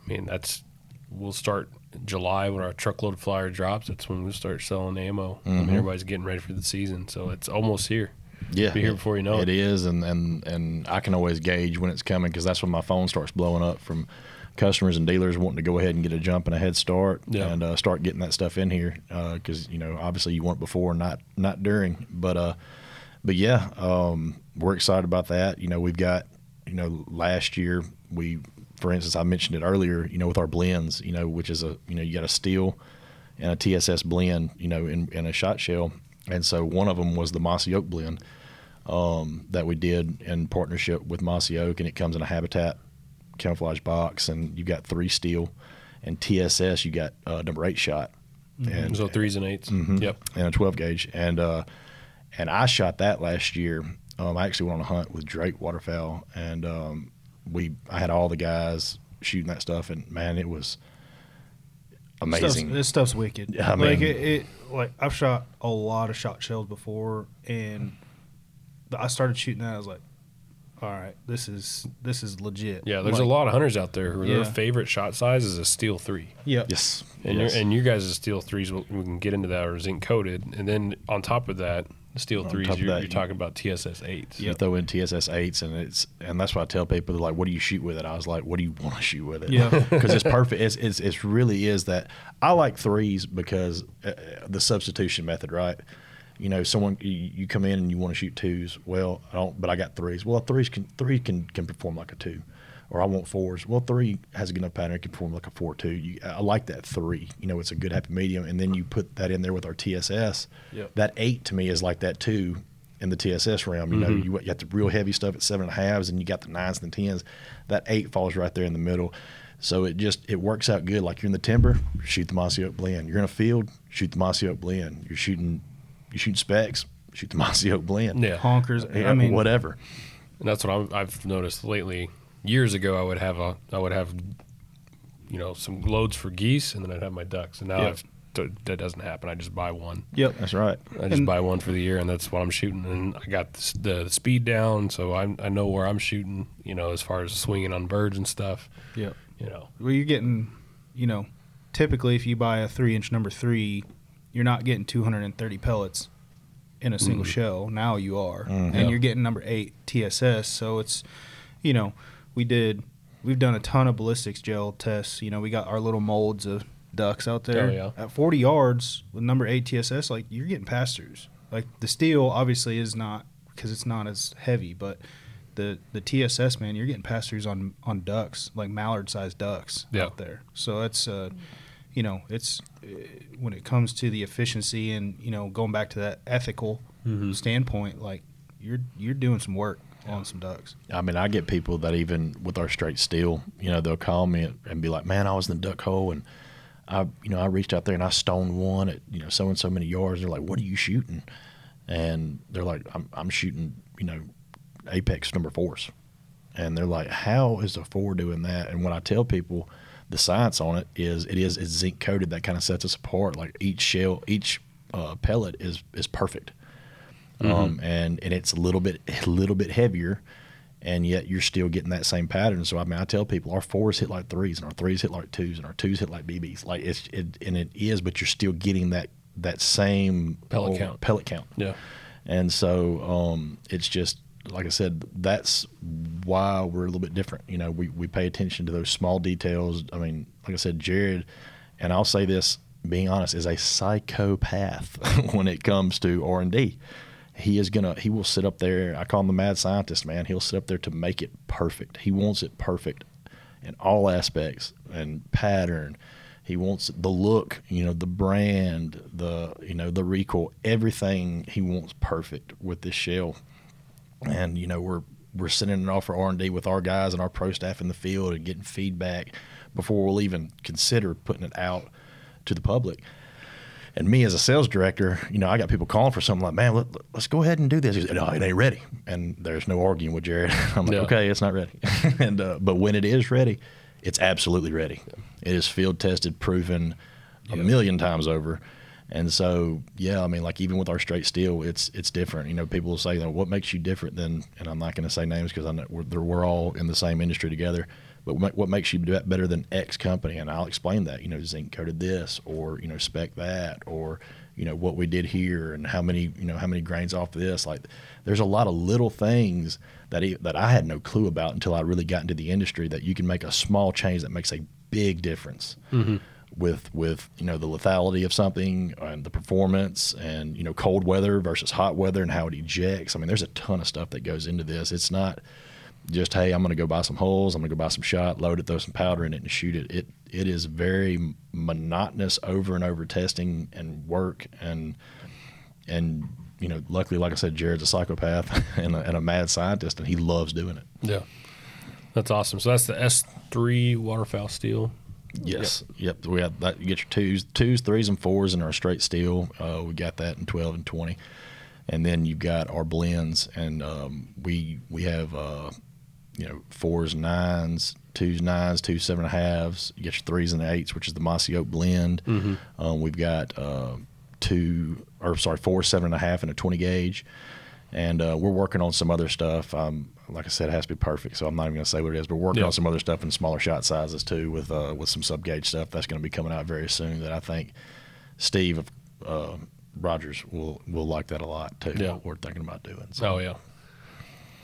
[SPEAKER 3] I mean, that's we'll start July when our truckload flyer drops. That's when we'll start selling ammo. I mean, mm-hmm. everybody's getting ready for the season, so it's almost here.
[SPEAKER 4] Yeah,
[SPEAKER 3] Be here before you know it.
[SPEAKER 4] It is, and and and I can always gauge when it's coming because that's when my phone starts blowing up from customers and dealers wanting to go ahead and get a jump and a head start
[SPEAKER 3] Yeah.
[SPEAKER 4] and uh, start getting that stuff in here because you know obviously you want it before, not not during, but uh, but yeah, um, we're excited about that. You know, we've got you know last year we, for instance, I mentioned it earlier. You know, with our blends, you know, which is a you know you got a steel and a TSS blend, you know, in, in a shot shell. And so one of them was the Mossy Oak blend um, that we did in partnership with Mossy Oak, and it comes in a habitat camouflage box, and you got three steel, and TSS you got uh, number eight shot, and
[SPEAKER 3] So threes and 8s
[SPEAKER 4] Mhm.
[SPEAKER 3] Yep.
[SPEAKER 4] and a 12 gauge, and uh, and I shot that last year. Um, I actually went on a hunt with Drake waterfowl, and um, we I had all the guys shooting that stuff, and man, it was amazing.
[SPEAKER 2] Stuff's, this stuff's wicked.
[SPEAKER 4] Yeah, I
[SPEAKER 2] like
[SPEAKER 4] mean-
[SPEAKER 2] it, it, like I've shot a lot of shot shells before, and I started shooting that. I was like, all right, this is this is legit.
[SPEAKER 3] Yeah, there's
[SPEAKER 2] Like,
[SPEAKER 3] a lot of hunters out there who
[SPEAKER 2] Yeah.
[SPEAKER 3] their favorite shot size is a steel three.
[SPEAKER 2] Yep.
[SPEAKER 4] yes,
[SPEAKER 3] And
[SPEAKER 4] yes.
[SPEAKER 3] your and you guys' steel threes, we we can get into that, are zinc coated, and then on top of that, steel
[SPEAKER 4] On
[SPEAKER 3] threes, you're,
[SPEAKER 4] that,
[SPEAKER 3] you're
[SPEAKER 4] you-
[SPEAKER 3] talking about TSS eights.
[SPEAKER 4] you throw in TSS eights, and it's and that's why I tell people like, "What do you shoot with it?" I was like, "What do you want to shoot with it?"
[SPEAKER 2] Yeah.
[SPEAKER 4] because it's perfect. It's, it's it's really is that I like threes because uh, the substitution method, right? You know, someone you, you come in and you want to shoot twos. Well, I don't, but I got threes. Well, threes can three can can perform like a two, or I want fours. Well, three has a good enough pattern; it can perform like a four two. You, I like that three. You know, it's a good happy medium, and then you put that in there with our TSS.
[SPEAKER 3] Yep.
[SPEAKER 4] That eight to me is like that two in the TSS realm. You know,
[SPEAKER 3] Mm-hmm.
[SPEAKER 4] you, you got the real heavy stuff at seven and a halves, and you got the nines and the tens. That eight falls right there in the middle. So it just it works out good. Like you're in the timber, shoot the mossy oak blend. You're in a field, shoot the mossy oak blend. You're shooting, you shooting specs, shoot the mossy oak blend.
[SPEAKER 3] Yeah.
[SPEAKER 2] Honkers.
[SPEAKER 4] Yeah,
[SPEAKER 2] I mean,
[SPEAKER 4] whatever.
[SPEAKER 3] And that's what I'm, I've noticed lately. Years ago, I would have a, I would have, you know, some loads for geese, and then I'd have my ducks. And now
[SPEAKER 4] Yeah.
[SPEAKER 3] I've, that doesn't happen. I just buy one.
[SPEAKER 2] Yep.
[SPEAKER 4] That's right.
[SPEAKER 3] I just
[SPEAKER 2] And-
[SPEAKER 3] buy one for the year, and that's what I'm shooting. And I got the, the, the speed down, so I I know where I'm shooting. You know, as far as swinging on birds and stuff.
[SPEAKER 2] Yep.
[SPEAKER 3] You know,
[SPEAKER 2] Well, you're getting, you know, typically if you buy a three inch number three, you're not getting 230 pellets in a single shell. Now you are,
[SPEAKER 4] Mhm.
[SPEAKER 2] and
[SPEAKER 3] Yeah.
[SPEAKER 2] you're getting number eight TSS. So it's, you know, we did, we've done a ton of ballistics gel tests. You know, we got our little molds of ducks out there
[SPEAKER 3] Oh, yeah.
[SPEAKER 2] at 40 yards with number eight TSS. Like you're getting pass throughs. Like the steel obviously is not because it's not as heavy, but the the TSS man, you're getting pass throughs on on ducks, like mallard sized ducks
[SPEAKER 3] Yeah.
[SPEAKER 2] out there. So it's uh, you know, it's uh, when it comes to the efficiency and you know going back to that ethical
[SPEAKER 3] Mm-hmm.
[SPEAKER 2] standpoint, like you're you're doing some work on some ducks.
[SPEAKER 4] I mean, I get people that even with our straight steel, you know, they'll call me and be like, "Man, I was in the duck hole and I, you know, I reached out there and I stoned one at you know so and so many yards." They're like, "What are you shooting?" And they're like, "I'm I'm shooting, you know, apex number fours." And they're like, "How is a four doing that?" And when I tell people the science on it is, it is it's zinc coated. That kind of sets us apart. Like each shell, each uh, pellet is is perfect um, and and it's a little bit a little bit heavier, and yet you're still getting that same pattern. So I mean, I tell people our fours hit like threes, and our threes hit like twos, and our twos hit like BBs. Like it's it, and it is, but you're still getting that that same
[SPEAKER 3] Pellet count.
[SPEAKER 4] Pellet count.
[SPEAKER 3] yeah.
[SPEAKER 4] And so um, it's just like I said, that's why we're a little bit different. You know, we, we pay attention to those small details. I mean, like I said, Jared, and I'll say this, being honest, is a psychopath when it comes to R and D. He is gonna he will sit up there. I call him the mad scientist, man. He'll sit up there to make it perfect. He wants it perfect in all aspects and pattern. He wants the look, you know, the brand, the you know, the recoil, everything he wants perfect with this shell. And you know, we're we're sending it off for R and D with our guys and our pro staff in the field and getting feedback before we'll even consider putting it out to the public. And me as a sales director, you know, I got people calling for something like, man, let, us go ahead and do this. No, it ain't ready. And there's no arguing with Jared. I'm like,
[SPEAKER 3] Yeah.
[SPEAKER 4] okay, it's not ready. and uh, but when it is ready, it's absolutely ready. It is field tested, proven a million times over. And so, yeah, I mean, like even with our straight steel, it's it's different. You know, people will say, you know, what makes you different than, and I'm not going to say names because I know we're, we're all in the same industry together. But what makes you better than X company? And I'll explain that. You know, zinc coated this, or you know, spec that, or you know what we did here, and how many you know how many grains off this. Like, there's a lot of little things that e that I had no clue about until I really got into the industry. That you can make a small change that makes a big difference mm-hmm. With with you know the lethality of something and the performance and you know cold weather versus hot weather and how it ejects. I mean, there's a ton of stuff that goes into this. It's not just hey, I'm going to go buy some holes, I'm going to go buy some shot, load it, throw some powder in it, and shoot it. It it is very monotonous over and over testing and work and and you know, luckily, like I said, Jared's a psychopath and a, and a mad scientist, and he loves doing it.
[SPEAKER 3] Yeah. That's awesome. So that's the S3 waterfowl steel.
[SPEAKER 4] Yes. Yep. We have that. You get your twos, twos, threes, and fours in our straight steel. Uh, we got that in twelve and twenty, and then you've got our blends, and um, we we have uh, you know fours, nines, twos, nines, two seven and a halves. You get your threes and eights, which is the mossy oak blend. Um, we've got uh, two, or sorry, four, seven and a half, and a twenty gauge. And uh, we're working on some other stuff. Um, like I said, it has to be perfect, so I'm not even going to say what it is. But we're working
[SPEAKER 3] Yeah.
[SPEAKER 4] on some other stuff in smaller shot sizes too, with uh, with some sub gauge stuff that's going to be coming out very soon. That I think Steve of uh, Rogers will will like that a lot too.
[SPEAKER 3] Yeah.
[SPEAKER 4] What we're thinking about doing. So
[SPEAKER 3] Oh yeah.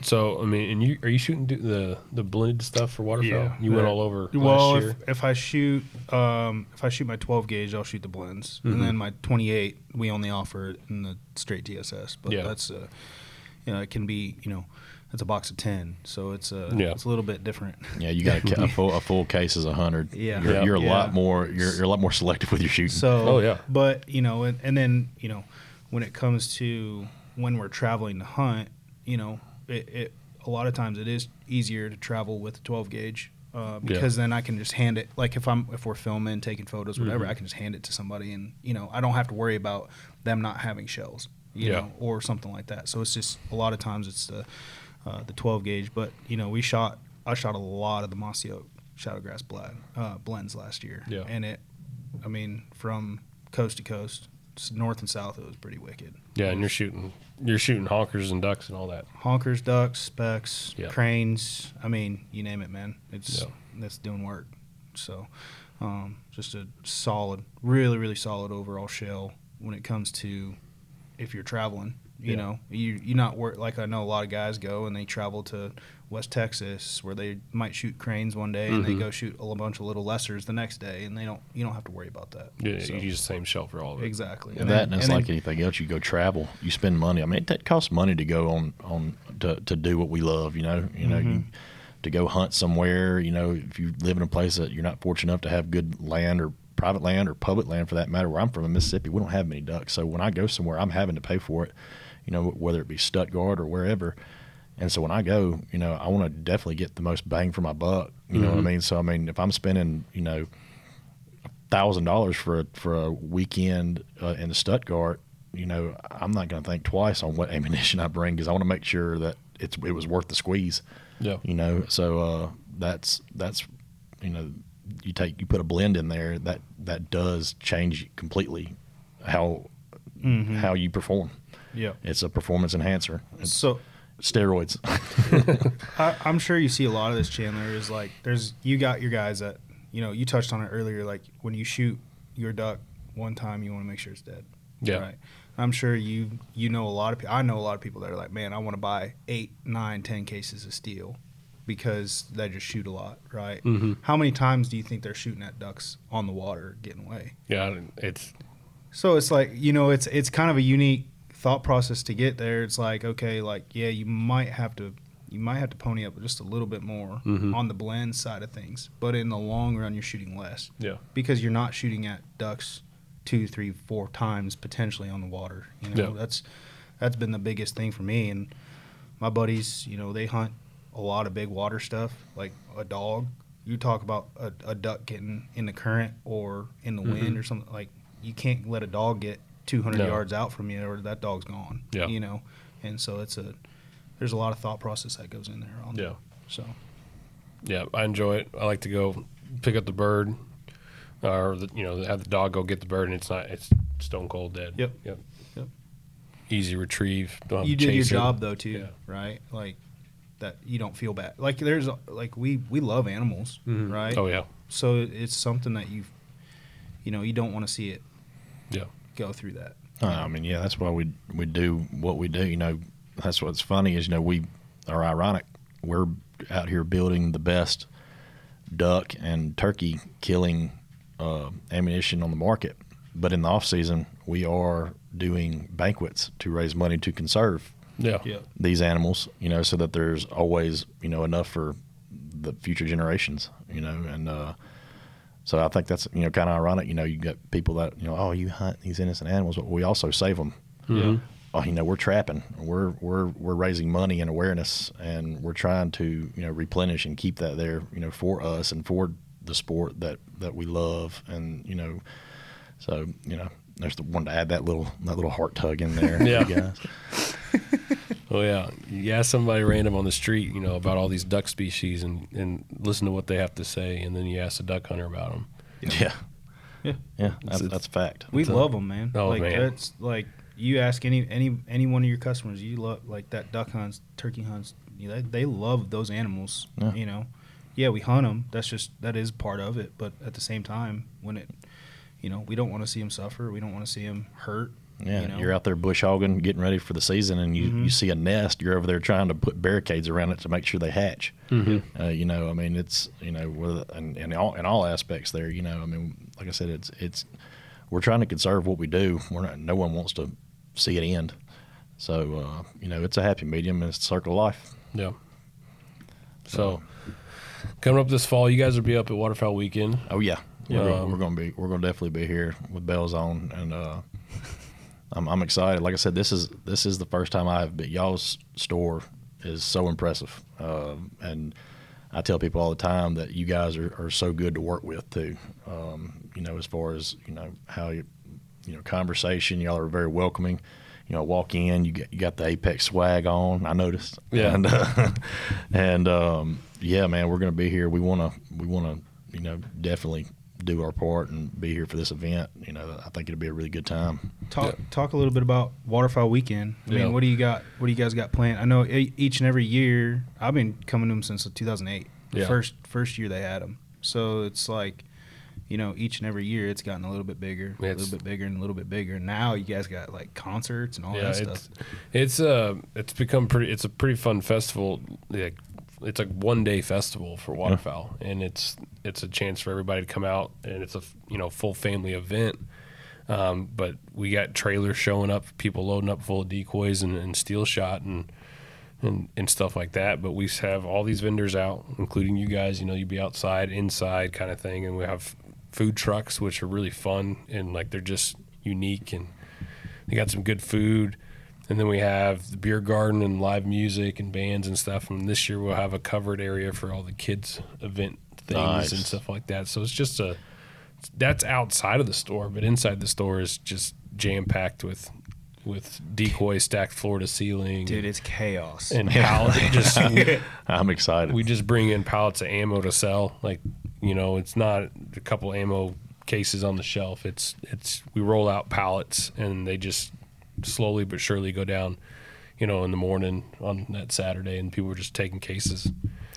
[SPEAKER 3] So I mean, and you are you shooting the the blended stuff for waterfowl?
[SPEAKER 2] Yeah.
[SPEAKER 3] You went all over
[SPEAKER 2] Well,
[SPEAKER 3] year.
[SPEAKER 2] if, if I shoot um, if I shoot my 12 gauge, I'll shoot the blends,
[SPEAKER 3] Mm-hmm.
[SPEAKER 2] and then my 28 we only offer it in the straight TSS. But
[SPEAKER 3] Yeah.
[SPEAKER 2] that's uh, you know it can be you know it's a box of 10, so it's uh,
[SPEAKER 3] Yeah.
[SPEAKER 2] it's a little bit different.
[SPEAKER 4] yeah, you got a, a full a full case is a hundred.
[SPEAKER 2] Yeah.
[SPEAKER 4] you're,
[SPEAKER 3] Yeah.
[SPEAKER 4] you're a
[SPEAKER 2] Yeah.
[SPEAKER 4] lot more. You're, you're a lot more selective with your shooting.
[SPEAKER 2] So
[SPEAKER 3] Oh, yeah.
[SPEAKER 2] but you know, and, and then you know, when it comes to when we're traveling to hunt, you know, it, it a lot of times it is easier to travel with a 12 gauge. Uh, because then I can just hand it like if I'm if we're filming, taking photos, whatever,
[SPEAKER 3] Mm-hmm.
[SPEAKER 2] I can just hand it to somebody, and you know I don't have to worry about them not having shells, you
[SPEAKER 3] Yeah.
[SPEAKER 2] know, or something like that. So it's just a lot of times it's the uh, the 12 gauge, but you know we shot I shot a lot of the mossy oak shadowgrass blend uh, blends last year,
[SPEAKER 3] Yeah.
[SPEAKER 2] and it I mean, from coast to coast, north and south, it was pretty wicked.
[SPEAKER 3] yeah, and you're shooting you're shooting honkers and ducks and all that.
[SPEAKER 2] Honkers, ducks, specks,
[SPEAKER 3] Yeah.
[SPEAKER 2] cranes. I mean, you name it, man. It's
[SPEAKER 3] Yeah.
[SPEAKER 2] that's doing work. So, um, just a solid, really, really solid overall shell when it comes to if you're traveling. You
[SPEAKER 3] Yeah.
[SPEAKER 2] know, you you not work like I know a lot of guys go and they travel to West Texas where they might shoot cranes one day and they
[SPEAKER 3] Mhm.
[SPEAKER 2] go shoot a bunch of little lessers the next day and they don't you don't have to worry about that.
[SPEAKER 3] Yeah,
[SPEAKER 2] So-
[SPEAKER 3] you use the same shell for all of it.
[SPEAKER 2] Exactly.
[SPEAKER 4] And that and it's
[SPEAKER 2] then-
[SPEAKER 4] like anything else. You go travel, you spend money. I mean, it, it costs money to go on on to, to do what we love. You know, you know,
[SPEAKER 2] Mm-hmm.
[SPEAKER 4] you, to go hunt somewhere. You know, if you live in a place that you're not fortunate enough to have good land or private land or public land for that matter. Where I'm from in Mississippi, we don't have many ducks. So when I go somewhere, I'm having to pay for it. You know, whether it be Stuttgart or wherever. And so when I go, you know, I want to definitely get the most bang for my buck. You know what I
[SPEAKER 3] Mhm.
[SPEAKER 4] mean? So I mean, if I'm spending, you know, thousand dollars for a for a weekend uh, in Stuttgart, you know, I'm not going to think twice on what ammunition I bring because I want to make sure that it's it was worth the squeeze.
[SPEAKER 3] Yeah.
[SPEAKER 4] You know, so uh, that's that's you know, you take you put a blend in there that that does change completely how
[SPEAKER 2] Mhm.
[SPEAKER 4] how you perform.
[SPEAKER 2] Yeah.
[SPEAKER 4] It's a performance enhancer. It's
[SPEAKER 2] So
[SPEAKER 4] steroids.
[SPEAKER 2] I, I'm sure you see a lot of this, Chandler. Is like there's you got your guys that you know you touched on it earlier. Like when you shoot your duck one time, you want to make sure it's dead.
[SPEAKER 3] Yeah.
[SPEAKER 2] Right. I'm sure you you know a lot of people. I know a lot of people that are like, man, I want to buy eight, nine, ten cases of steel because they just shoot a lot, right?
[SPEAKER 3] Mhm.
[SPEAKER 2] How many times do you think they're shooting at ducks on the water getting away?
[SPEAKER 3] Yeah, it's
[SPEAKER 2] So it's like you know, it's it's kind of a unique thought process to get there. It's like okay, like yeah, you might have to you might have to pony up just a little bit more
[SPEAKER 3] Mhm.
[SPEAKER 2] on the blend side of things, but in the long run, you're shooting less
[SPEAKER 3] yeah.
[SPEAKER 2] because you're not shooting at ducks two, three, four times potentially on the water. You know,
[SPEAKER 3] Yeah.
[SPEAKER 2] that's that's been the biggest thing for me and my buddies. You know, they hunt a lot of big water stuff like a dog. You talk about a, a duck getting in the current or in the wind
[SPEAKER 3] Mhm.
[SPEAKER 2] or something like you can't let a dog get 200
[SPEAKER 3] No.
[SPEAKER 2] yards out from you or that dog's gone.
[SPEAKER 3] Yeah.
[SPEAKER 2] You know, and so it's a there's a lot of thought process that goes in there. On
[SPEAKER 3] Yeah.
[SPEAKER 2] So
[SPEAKER 3] Yeah, I enjoy it. I like to go pick up the bird, or the, you know, have the dog go get the bird, and it's not it's stone cold dead.
[SPEAKER 2] Yep.
[SPEAKER 3] Yep.
[SPEAKER 2] Yep.
[SPEAKER 3] Easy retrieve.
[SPEAKER 2] You did your
[SPEAKER 3] it.
[SPEAKER 2] job though too,
[SPEAKER 3] Yeah.
[SPEAKER 2] right? Like that you don't feel bad. Like there's like we we love animals, mm-hmm. right?
[SPEAKER 3] Oh yeah.
[SPEAKER 2] So it's something that you you know you don't want to see it
[SPEAKER 3] Yeah.
[SPEAKER 2] Go through that.
[SPEAKER 4] Uh, I mean, yeah, that's why we we do what we do. You know, that's what's funny is you know we are ironic. We're out here building the best duck and turkey killing uh, ammunition on the market, but in the off season we are doing banquets to raise money to conserve
[SPEAKER 3] Yeah.
[SPEAKER 4] these animals. You know, so that there's always you know enough for the future generations. You know, and uh, so I think that's you know kind of ironic. You know, you got people that you know, oh, you hunt these innocent animals, but we also save them.
[SPEAKER 3] Mhm.
[SPEAKER 4] Oh, you know, we're trapping. We're we're we're raising money and awareness, and we're trying to you know replenish and keep that there. You know, for us and for the sport that that we love, and you know, so you know, there's the one to add that little that little heart tug in there.
[SPEAKER 3] Yeah.
[SPEAKER 4] You.
[SPEAKER 3] Oh yeah. You ask somebody random on the street, you know, about all these duck species, and and listen to what they have to say, and then you ask a duck hunter about them.
[SPEAKER 4] Yeah.
[SPEAKER 2] Yeah.
[SPEAKER 4] Yeah, that's,
[SPEAKER 3] It's-
[SPEAKER 4] that's a fact.
[SPEAKER 2] We
[SPEAKER 3] It's a-
[SPEAKER 2] love them, man.
[SPEAKER 3] Oh,
[SPEAKER 2] like
[SPEAKER 3] man.
[SPEAKER 2] that's like you ask any any any one of your customers, you love like that duck hunts, turkey hunts. You know, they, they love those animals.
[SPEAKER 4] Yeah.
[SPEAKER 2] You know, yeah, we hunt them. That's just that is part of it. But at the same time, when it, you know, we don't want to see them suffer. We don't want to see them hurt.
[SPEAKER 4] Yeah,
[SPEAKER 2] you know?
[SPEAKER 4] you are out there bush hogging, getting ready for the season, and you,
[SPEAKER 2] Mhm.
[SPEAKER 4] you see a nest. You're over there trying to put barricades around it to make sure they hatch.
[SPEAKER 3] Mm-hmm.
[SPEAKER 4] Uh, you know, I mean, it's you know, with and in all in all aspects there. You know, I mean, like I said, it's it's we're trying to conserve what we do. We're not. No one wants to see it end. So uh, you know, it's a happy medium, and it's the circle of life.
[SPEAKER 3] Yeah. So coming up this fall, you guys will be up at Waterfowl Weekend.
[SPEAKER 4] Oh yeah, we're,
[SPEAKER 3] Um,
[SPEAKER 4] gonna, we're gonna be we're gonna definitely be here with bells on, and uh, I'm I'm excited. Like I said, this is this is the first time I've been. Y'all's store is so impressive, um, and I tell people all the time that you guys are, are so good to work with too. Um, you know, as far as you know how you you know conversation, y'all are very welcoming. You know, walk in, you get you got the Apex swag on. I noticed.
[SPEAKER 3] Yeah.
[SPEAKER 4] And uh, and um, yeah, man, we're gonna be here. We wanna we wanna you know definitely do our part and be here for this event. You know, I think it'll be a really good time.
[SPEAKER 2] Talk talk a little bit about Waterfowl Weekend. I
[SPEAKER 3] Yeah.
[SPEAKER 2] mean, what do you got? What do you guys got planned? I know e- each and every year I've been coming to them since 2008. The
[SPEAKER 3] Yeah.
[SPEAKER 2] First first year they had them. So it's like, you know, each and every year it's gotten a little bit bigger, a little bit bigger, and a little bit bigger. Now you guys got like concerts and all
[SPEAKER 3] yeah,
[SPEAKER 2] that
[SPEAKER 3] it's
[SPEAKER 2] stuff.
[SPEAKER 3] it's uh it's become pretty. It's a pretty fun festival. Like it's a one day festival for waterfowl, and it's it's a chance for everybody to come out, and it's a you know full family event. Um, but we got trailers showing up, people loading up full of decoys and, and steel shot and, and and stuff like that. But we have all these vendors out, including you guys. You know, you'd be outside, inside, kind of thing, and we have food trucks, which are really fun and like they're just unique and they got some good food. And then we have the beer garden and live music and bands and stuff. And this year we'll have a covered area for all the kids event things
[SPEAKER 4] Nice.
[SPEAKER 3] and stuff like that. So it's just a that's outside of the store, but inside the store is just jam packed with with decoys stacked floor to ceiling
[SPEAKER 2] Dude, it's chaos.
[SPEAKER 3] and pallets. just
[SPEAKER 4] I'm excited.
[SPEAKER 3] we just bring in pallets of ammo to sell. Like, you know, it's not a couple ammo cases on the shelf. It's it's we roll out pallets and they just slowly but surely go down, you know, in the morning on that Saturday and people were just taking cases.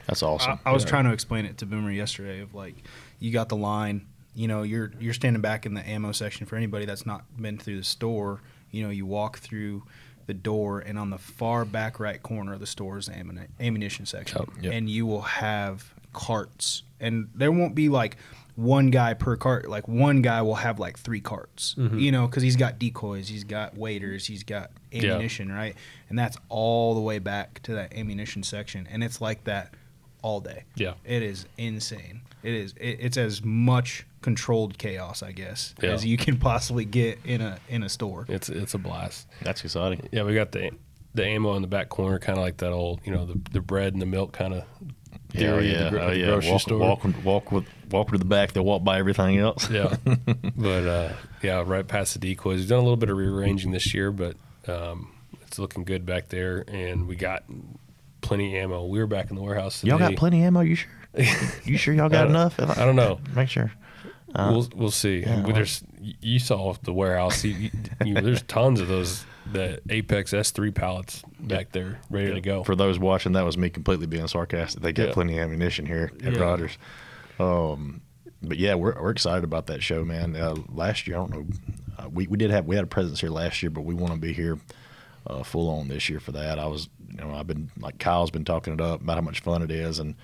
[SPEAKER 4] That's awesome.
[SPEAKER 2] I, I was trying to explain it to Boomer yesterday of like you got the line, you know, you're you're standing back in the ammo section for anybody that's not been through the store, you know, you walk through the door and on the far back right corner of the store is the ammuni- ammunition section.
[SPEAKER 3] Yep.
[SPEAKER 4] Yep.
[SPEAKER 2] And you will have carts and there won't be like one guy per cart like one guy will have like three carts mm-hmm. you know because he's got decoys he's got waiters he's got
[SPEAKER 3] Yeah.
[SPEAKER 2] ammunition right and that's all the way back to that ammunition section and it's like that all day
[SPEAKER 3] Yeah.
[SPEAKER 2] it is insane. It is. It, it's as much controlled chaos, I guess,
[SPEAKER 3] Yeah.
[SPEAKER 2] as you can possibly get in a in a store.
[SPEAKER 3] It's it's a blast.
[SPEAKER 4] That's exciting.
[SPEAKER 3] Yeah, we got the the ammo in the back corner, kind of like that old, you know, the the bread and the milk kind of theory
[SPEAKER 4] yeah,
[SPEAKER 3] at the, gro-
[SPEAKER 4] oh, yeah.
[SPEAKER 3] grocery
[SPEAKER 4] walk,
[SPEAKER 3] store.
[SPEAKER 4] Walk, walk with walk to the back. They walk by everything else.
[SPEAKER 3] Yeah, but uh, yeah, right past the decoys. We've done a little bit of rearranging this year, but um, it's looking good back there, and we got plenty of ammo. We were back in the warehouse. Today.
[SPEAKER 4] Y'all got plenty of ammo. You sure? You sure y'all got
[SPEAKER 3] don't-
[SPEAKER 4] enough? If
[SPEAKER 3] I don't know.
[SPEAKER 4] Make sure.
[SPEAKER 3] we'll we'll see.
[SPEAKER 4] yeah,
[SPEAKER 3] But there's you saw the warehouse. You, you, you there's tons of those the Apex S3 pallets back there ready to go.
[SPEAKER 4] For those watching, that was me completely being sarcastic. They got
[SPEAKER 3] Yeah.
[SPEAKER 4] plenty of ammunition here at
[SPEAKER 2] Yeah.
[SPEAKER 4] Rogers. Um, but yeah, we're, we're excited about that show, man. Uh, last year, I don't know, uh, we we did have we had a presence here last year, but we want to be here uh, full on this year for that. I was, you know, I've been like Kyle's been talking it up about how much fun it is, and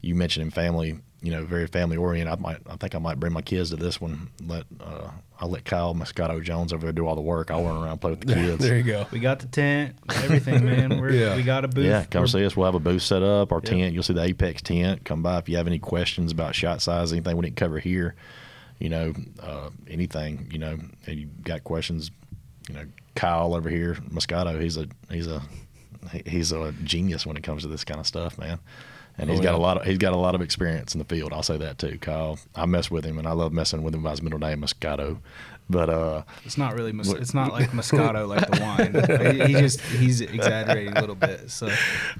[SPEAKER 4] you mentioned in family, you know, very family oriented. I might, I think I might bring my kids to this one. Let uh, I'll let Kyle Moscato Jones over there do all the work. I'll run around and play with the kids.
[SPEAKER 3] there you go.
[SPEAKER 2] We got the tent, everything, man. We're,
[SPEAKER 3] Yeah.
[SPEAKER 2] We got a booth.
[SPEAKER 4] Yeah, come
[SPEAKER 2] We're-
[SPEAKER 4] see us. We'll have a booth set up. Our
[SPEAKER 2] Yep.
[SPEAKER 4] tent. You'll see the Apex tent. Come by if you have any questions about shot size, anything we didn't cover here. You know, uh, anything. You know, and you got questions. You know, Kyle over here, Moscato. He's a he's a he's a genius when it comes to this kind of stuff, man. And he's
[SPEAKER 3] Oh,
[SPEAKER 4] got
[SPEAKER 3] yeah.
[SPEAKER 4] a lot of he's got a lot of experience in the field. I'll say that too, Kyle. I mess with him, and I love messing with him by his middle name, Moscato. But uh,
[SPEAKER 2] It's not really. Mos-
[SPEAKER 4] What-
[SPEAKER 2] it's not like Moscato, like the wine. he just he's exaggerating a little bit. So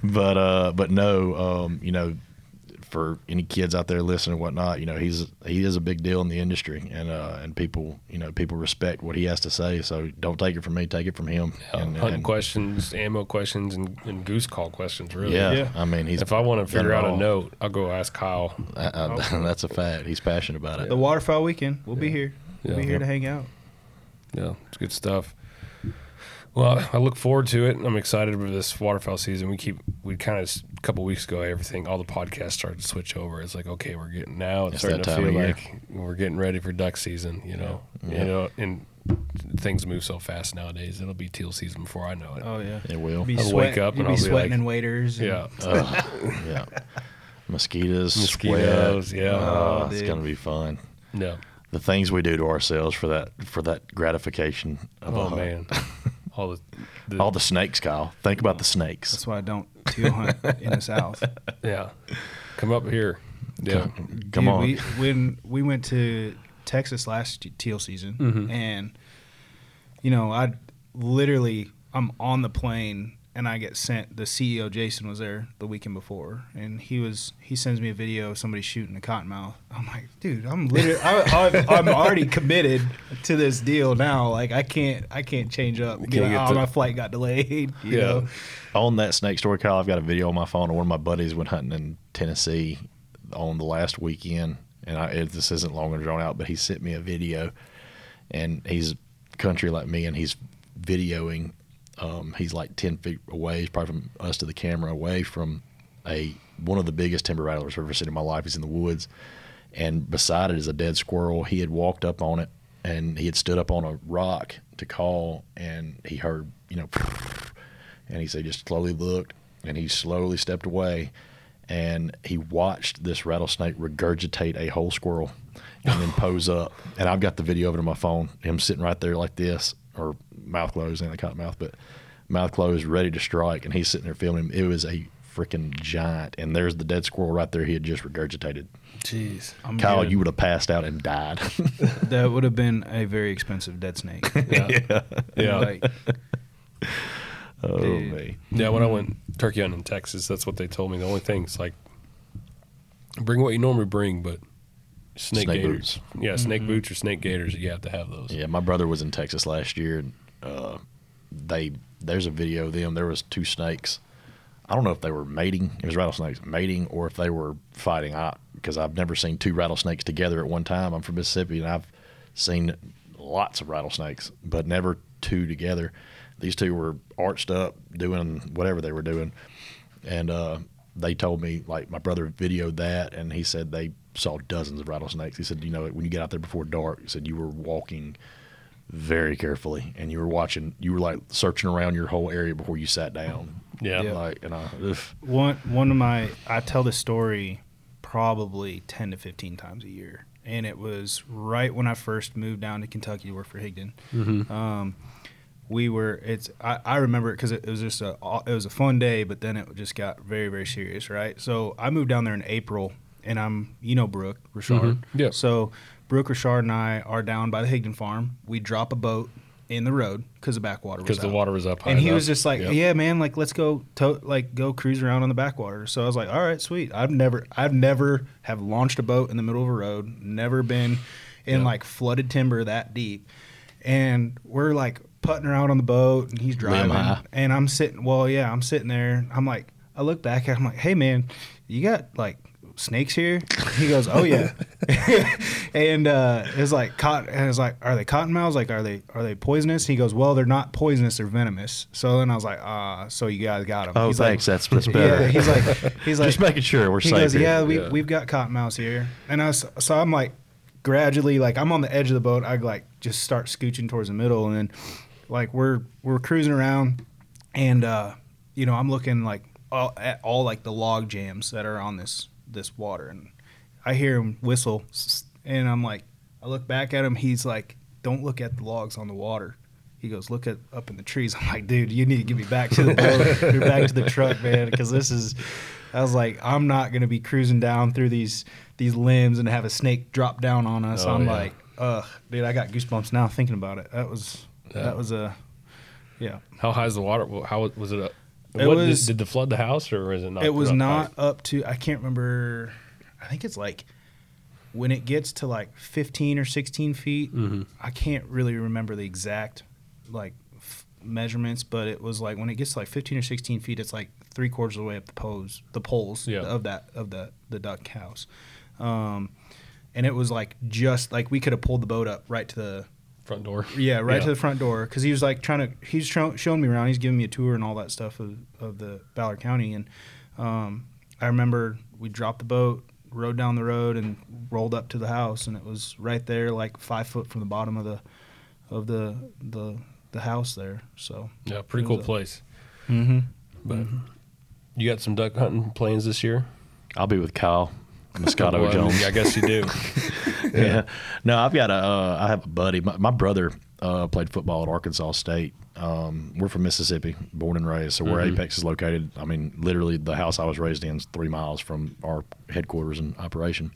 [SPEAKER 4] but uh, but no, um, you know, for any kids out there listening and whatnot, you know, he's he is a big deal in the industry, and uh, and people, you know, people respect what he has to say. So don't take it from me, take it from him.
[SPEAKER 3] Yeah,
[SPEAKER 4] and,
[SPEAKER 3] hunting
[SPEAKER 4] and-
[SPEAKER 3] questions, ammo questions, and, and goose call questions. Really.
[SPEAKER 4] yeah,
[SPEAKER 2] Yeah.
[SPEAKER 4] I mean, he's
[SPEAKER 3] If I want to figure
[SPEAKER 4] it
[SPEAKER 3] out a note, I'll go ask Kyle.
[SPEAKER 4] Uh, uh, that's a fact. He's passionate about it.
[SPEAKER 2] the waterfowl weekend, we'll be here. We'll be here
[SPEAKER 4] Yep.
[SPEAKER 2] to hang out.
[SPEAKER 3] Yeah, it's good stuff. Well, I look forward to it. I'm excited for this waterfowl season. We keep we kind of a couple weeks ago, everything all the podcasts started to switch over. It's like okay, we're getting now. It's,
[SPEAKER 4] It's
[SPEAKER 3] starting
[SPEAKER 4] that
[SPEAKER 3] to
[SPEAKER 4] time
[SPEAKER 3] feel
[SPEAKER 4] of year.
[SPEAKER 3] like we're getting ready for duck season. You know,
[SPEAKER 4] Yeah.
[SPEAKER 3] you know, and things move so fast nowadays. It'll be teal season before I know it.
[SPEAKER 2] Oh yeah.
[SPEAKER 4] It will.
[SPEAKER 2] Be
[SPEAKER 3] I'll
[SPEAKER 2] sweat,
[SPEAKER 3] wake up and
[SPEAKER 2] be
[SPEAKER 3] I'll be
[SPEAKER 2] sweating
[SPEAKER 3] like-
[SPEAKER 2] in waders. and-
[SPEAKER 3] yeah, oh,
[SPEAKER 4] Ugh, yeah. Mosquitoes,
[SPEAKER 3] Mosquitoes,
[SPEAKER 4] sweat.
[SPEAKER 3] yeah.
[SPEAKER 4] Oh,
[SPEAKER 2] Oh,
[SPEAKER 4] it's gonna be fun.
[SPEAKER 3] yeah.
[SPEAKER 4] The things we do to ourselves for that for that gratification of oh, a
[SPEAKER 3] Oh
[SPEAKER 4] hunt.
[SPEAKER 3] man, all the, the
[SPEAKER 4] All the snakes, Kyle. Think about the snakes.
[SPEAKER 2] That's why I don't teal hunt in the south.
[SPEAKER 3] yeah. Come up here. Yeah,
[SPEAKER 4] Come
[SPEAKER 2] Dude,
[SPEAKER 4] on.
[SPEAKER 2] We, when we went to Texas last teal season,
[SPEAKER 3] Mhm.
[SPEAKER 2] and you know, I literally I'm on the plane and I get sent. The CEO Jason was there the weekend before, and he was he sends me a video of somebody shooting a cottonmouth. I'm like, dude, I'm literally I, I'm already committed to this deal now. Like I can't I can't change up.
[SPEAKER 3] Can't
[SPEAKER 2] oh, my flight got delayed. You
[SPEAKER 3] Yeah.
[SPEAKER 2] know?
[SPEAKER 4] on that snake story, Kyle, I've got a video on my phone of one of my buddies went hunting in Tennessee on the last weekend, and I, it, this isn't long and drawn out, but he sent me a video, and he's country like me, and he's videoing. Um, he's like ten feet away, he's probably from us to the camera, away from a one of the biggest timber rattlers I've ever seen in my life. He's in the woods, and beside it is a dead squirrel. He had walked up on it, and he had stood up on a rock to call, and he heard, you know, and he said just slowly looked and he slowly stepped away and he watched this rattlesnake regurgitate a whole squirrel and then pose up and i've got the video of it on my phone him sitting right there like this or mouth closed and the cotton mouth but mouth closed ready to strike and he's sitting there filming him it was a freaking giant and there's the dead squirrel right there he had just regurgitated
[SPEAKER 3] jeez.
[SPEAKER 2] I'm
[SPEAKER 4] kyle
[SPEAKER 2] good.
[SPEAKER 4] you would have passed out and died
[SPEAKER 2] that would have been a very expensive dead snake.
[SPEAKER 3] Yeah. yeah.
[SPEAKER 2] Like,
[SPEAKER 4] oh
[SPEAKER 2] Dude.
[SPEAKER 4] me
[SPEAKER 3] Yeah, when I went turkey hunting in Texas, that's what they told me. The only thing is like, bring what you normally bring, but snake,
[SPEAKER 4] Snake
[SPEAKER 3] gators.
[SPEAKER 4] boots.
[SPEAKER 3] Yeah, snake mm-hmm. boots or snake gators. You have to have those.
[SPEAKER 4] Yeah, my brother was in Texas last year. And, uh, they there's a video of them. There was two snakes. I don't know if they were mating. It was rattlesnakes mating, or if they were fighting. I because I've never seen two rattlesnakes together at one time. I'm from Mississippi, and I've seen lots of rattlesnakes, but never two together. These two were arched up doing whatever they were doing, and uh, they told me like my brother videoed that, and he said they saw dozens of rattlesnakes. He said, you know, when you get out there before dark, he said you were walking very carefully, and you were watching. You were like searching around your whole area before you sat down.
[SPEAKER 3] Yeah.
[SPEAKER 2] Yeah.
[SPEAKER 4] Like, and I, ugh.
[SPEAKER 2] one one of my I tell this story probably ten to fifteen times a year, and it was right when I first moved down to Kentucky to work for Higdon. Um, we were. It's I, I remember it because it, it was just a it was a fun day, but then it just got very very serious, right? So I moved down there in April, and I'm you know Brooke Richard.
[SPEAKER 3] Mhm. Yeah.
[SPEAKER 2] So Brooke Richard and I are down by the Higdon farm. We drop a boat in the road because the backwater was
[SPEAKER 3] because the water was up high
[SPEAKER 2] and he
[SPEAKER 3] enough.
[SPEAKER 2] was just like,
[SPEAKER 3] Yep.
[SPEAKER 2] "Yeah, man, like let's go, to- like go cruise around on the backwater." So I was like, "All right, sweet." I've never, I've never have launched a boat in the middle of a road. Never been in like flooded timber that deep. And we're like putting around on the boat, and he's driving,
[SPEAKER 4] high.
[SPEAKER 2] and I'm sitting. Well, yeah, I'm sitting there. I'm like, I look back at him, like, "Hey, man, you got like." Snakes here? He goes, oh yeah, and uh, it's like cotton. And it's like, are they cottonmouths? Like, are they are they poisonous? He goes, well, they're not poisonous. They're venomous. So then I was like, ah, so you guys got them.
[SPEAKER 4] Oh,
[SPEAKER 2] he's
[SPEAKER 4] thanks.
[SPEAKER 2] Like,
[SPEAKER 4] that's that's better.
[SPEAKER 2] yeah, he's like, he's like,
[SPEAKER 4] just making sure we're
[SPEAKER 2] he
[SPEAKER 4] safe.
[SPEAKER 2] goes,
[SPEAKER 4] here.
[SPEAKER 2] yeah, we
[SPEAKER 3] Yeah.
[SPEAKER 2] we've got cottonmouths here, and I was, so I'm like, gradually, like I'm on the edge of the boat. I like just start scooching towards the middle, and then like we're we're cruising around, and uh, you know I'm looking like all, at all like the log jams that are on this this water, and I hear him whistle, and I'm like, I look back at him. He's like, don't look at the logs on the water. He goes, look at up in the trees. I'm like, dude, you need to get me back to the boat, or back to the truck, man, because this is. I was like, I'm not gonna be cruising down through these these limbs and have a snake drop down on us.
[SPEAKER 3] Oh,
[SPEAKER 2] I'm
[SPEAKER 3] yeah.
[SPEAKER 2] like, ugh, dude, I got goosebumps now thinking about it. That was
[SPEAKER 3] Yeah.
[SPEAKER 2] that was a yeah.
[SPEAKER 3] How high is the water? How was it?
[SPEAKER 2] It
[SPEAKER 3] what,
[SPEAKER 2] was-
[SPEAKER 3] did, did the flood the house or was it not?
[SPEAKER 2] it was not
[SPEAKER 3] high?
[SPEAKER 2] up to I can't remember. I think it's like when it gets to like 15 or 16 feet.
[SPEAKER 3] Mhm.
[SPEAKER 2] I can't really remember the exact like f- measurements, but it was like when it gets to like 15 or 16 feet, it's like three quarters of the way up the poles, the poles
[SPEAKER 3] Yeah.
[SPEAKER 2] of that of the the duck house. Um, and it was like just like we could have pulled the boat up right to the
[SPEAKER 3] front door.
[SPEAKER 2] yeah, right
[SPEAKER 3] Yeah.
[SPEAKER 2] to the front door because he was like trying to. He's show, showing me around. He's giving me a tour and all that stuff of, of the Ballard County. And um, I remember we dropped the boat, rode down the road, and rolled up to the house, and it was right there, like five foot from the bottom of the of the the the house there. So
[SPEAKER 3] Yeah, pretty cool
[SPEAKER 2] a-
[SPEAKER 3] place.
[SPEAKER 2] mm-hmm.
[SPEAKER 3] But you got some duck hunting plans this year?
[SPEAKER 4] I'll be with Kyle Moscato
[SPEAKER 3] Well,
[SPEAKER 4] Jones.
[SPEAKER 3] I guess you do.
[SPEAKER 4] yeah. No, I've got a. Uh, I have a buddy. My, my brother uh, played football at Arkansas State. Um, we're from Mississippi, born and raised. So where
[SPEAKER 3] Mhm.
[SPEAKER 4] Apex is located, I mean, literally the house I was raised in is three miles from our headquarters and operation.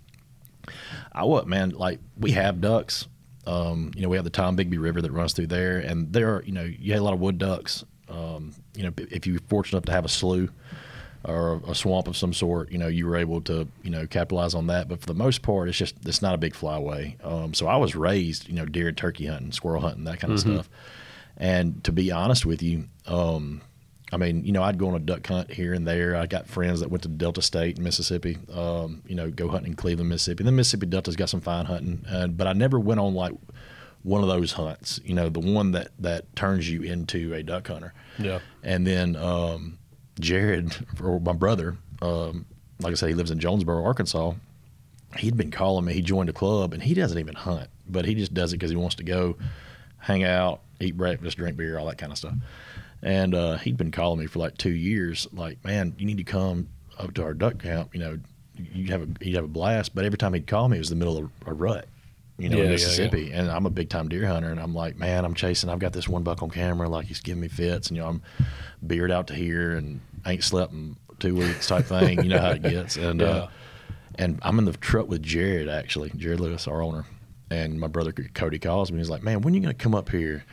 [SPEAKER 4] I what man, like we have ducks. Um, you know, we have the Tombigbee River that runs through there, and there are you know you had a lot of wood ducks. Um, you know, if you're fortunate enough to have a slough or a swamp of some sort, you know, you were able to, you know, capitalize on that. But for the most part, it's just it's not a big flyway. Um, so I was raised, you know, deer and turkey hunting, squirrel hunting, that kind of stuff. And to be honest with you, um, I mean, you know, I'd go on a duck hunt here and there. I got friends that went to Delta State in Mississippi, um, you know, go hunting in Cleveland, Mississippi. And the Mississippi Delta's got some fine hunting, uh, but I never went on like one of those hunts, you know, the one that that turns you into a duck hunter.
[SPEAKER 3] yeah.
[SPEAKER 4] And then um, Jared, or my brother, um, like I said, he lives in Jonesboro, Arkansas. He'd been calling me. He joined a club, and he doesn't even hunt, but he just does it because he wants to go hang out, eat breakfast, drink beer, all that kind of stuff. And uh, he'd been calling me for like two years, like, man, you need to come up to our duck camp. You know, you have a you have a blast. But every time he'd call me, it was the middle of a rut. You know,
[SPEAKER 3] Yeah,
[SPEAKER 4] in
[SPEAKER 3] yeah,
[SPEAKER 4] Mississippi, and I'm a big time deer hunter, and I'm like, man, I'm chasing. I've got this one buck on camera, like he's giving me fits, and you know, I'm beard out to here, and ain't slept in two weeks type thing. You know how it gets, and
[SPEAKER 3] Yeah.
[SPEAKER 4] uh, and I'm in the truck with Jared actually, Jared Lewis, our owner, and my brother Cody calls me. He's like, man, when are you gonna come up here,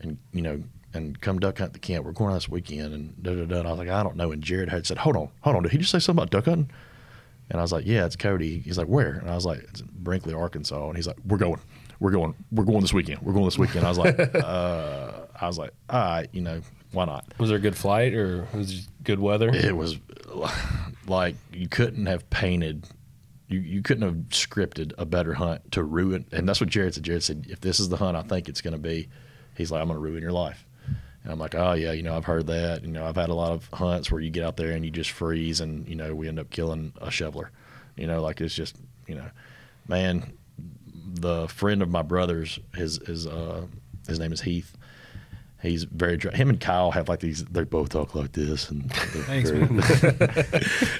[SPEAKER 4] and you know, and come duck hunt the camp? We're going this weekend, and da da da. And I was like, I don't know. And Jared had said, hold on, hold on, did he just say something about duck hunting? And I was like, yeah, it's Cody. He's like, where? And I was like, it's in Brinkley, Arkansas. And he's like, we're going, we're going, we're going this weekend. We're going this weekend. I was like, uh, I was like, all right, you know, why not?
[SPEAKER 3] Was there a good flight or was it good weather?
[SPEAKER 4] It was like you couldn't have painted, you, you couldn't have scripted a better hunt to ruin. And that's what Jared said. Jared said, if this is the hunt I think it's going to be, he's like, I'm going to ruin your life. And I'm like, oh yeah, you know, I've heard that. You know, I've had a lot of hunts where you get out there and you just freeze, and you know, we end up killing a shoveler. You know, like it's just, you know, man, the friend of my brother's, his his uh, his name is Heath. He's very dry. Him and Kyle have like these. They both talk like this, and
[SPEAKER 2] Thanks,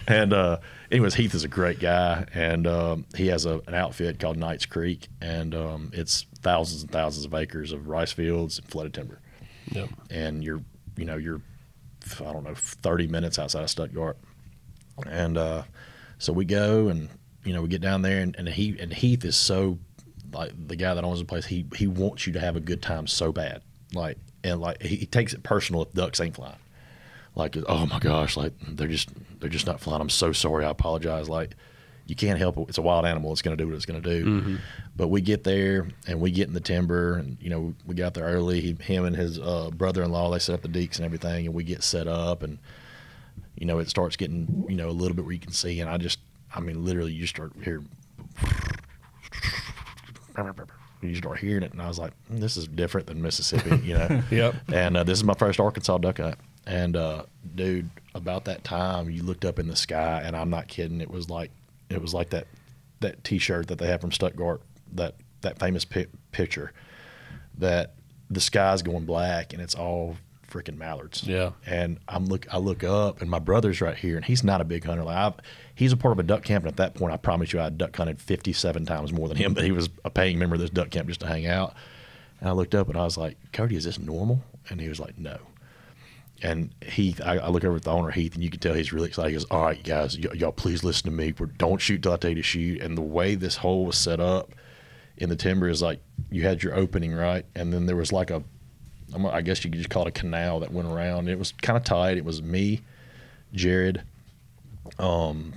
[SPEAKER 4] and uh, anyways, Heath is a great guy, and um, he has a, an outfit called Knights Creek, and um, it's thousands and thousands of acres of rice fields and flooded timber.
[SPEAKER 3] Yep.
[SPEAKER 4] and you're you know you're I don't know 30 minutes outside of Stuttgart, and uh, so we go and you know we get down there and, and he and Heath is so like the guy that owns the place he he wants you to have a good time so bad. Like and like he, he takes it personal if ducks ain't flying. Like oh my gosh like they're just they're just not flying. I'm so sorry. I apologize. Like you can't help it. It's a wild animal. It's going to do what it's going to do but we get there and we get in the timber and you know we got there early. He, him and his uh, brother-in-law they set up the deeks and everything and we get set up and you know it starts getting you know a little bit where you can see. And I just I mean literally you start hearing you start hearing it. And I was like "Mm, this is different than Mississippi you know?
[SPEAKER 3] Yep.
[SPEAKER 4] and uh, this is my first Arkansas duck hunt. And uh, dude, about that time, you looked up in the sky, and I'm not kidding. It was like it was like that that T-shirt that they have from Stuttgart, that that famous pi- picture, that the sky's going black and it's all freaking mallards.
[SPEAKER 3] Yeah.
[SPEAKER 4] And I'm look I look up, and my brother's right here, and he's not a big hunter. Like I've, he's a part of a duck camp, and at that point, I promise you, I duck hunted 57 times more than him. But he was a paying member of this duck camp just to hang out. And I looked up and I was like, Cody, is this normal? And he was like, no. And Heath, I, I look over at the owner, Heath, and you can tell he's really excited. He goes, all right, guys, y- y'all please listen to me. We're, don't shoot till I tell you to shoot. And the way this hole was set up in the timber is like you had your opening, right? And then there was like a, I guess you could just call it a canal that went around. It was kind of tight. It was me, Jared, um,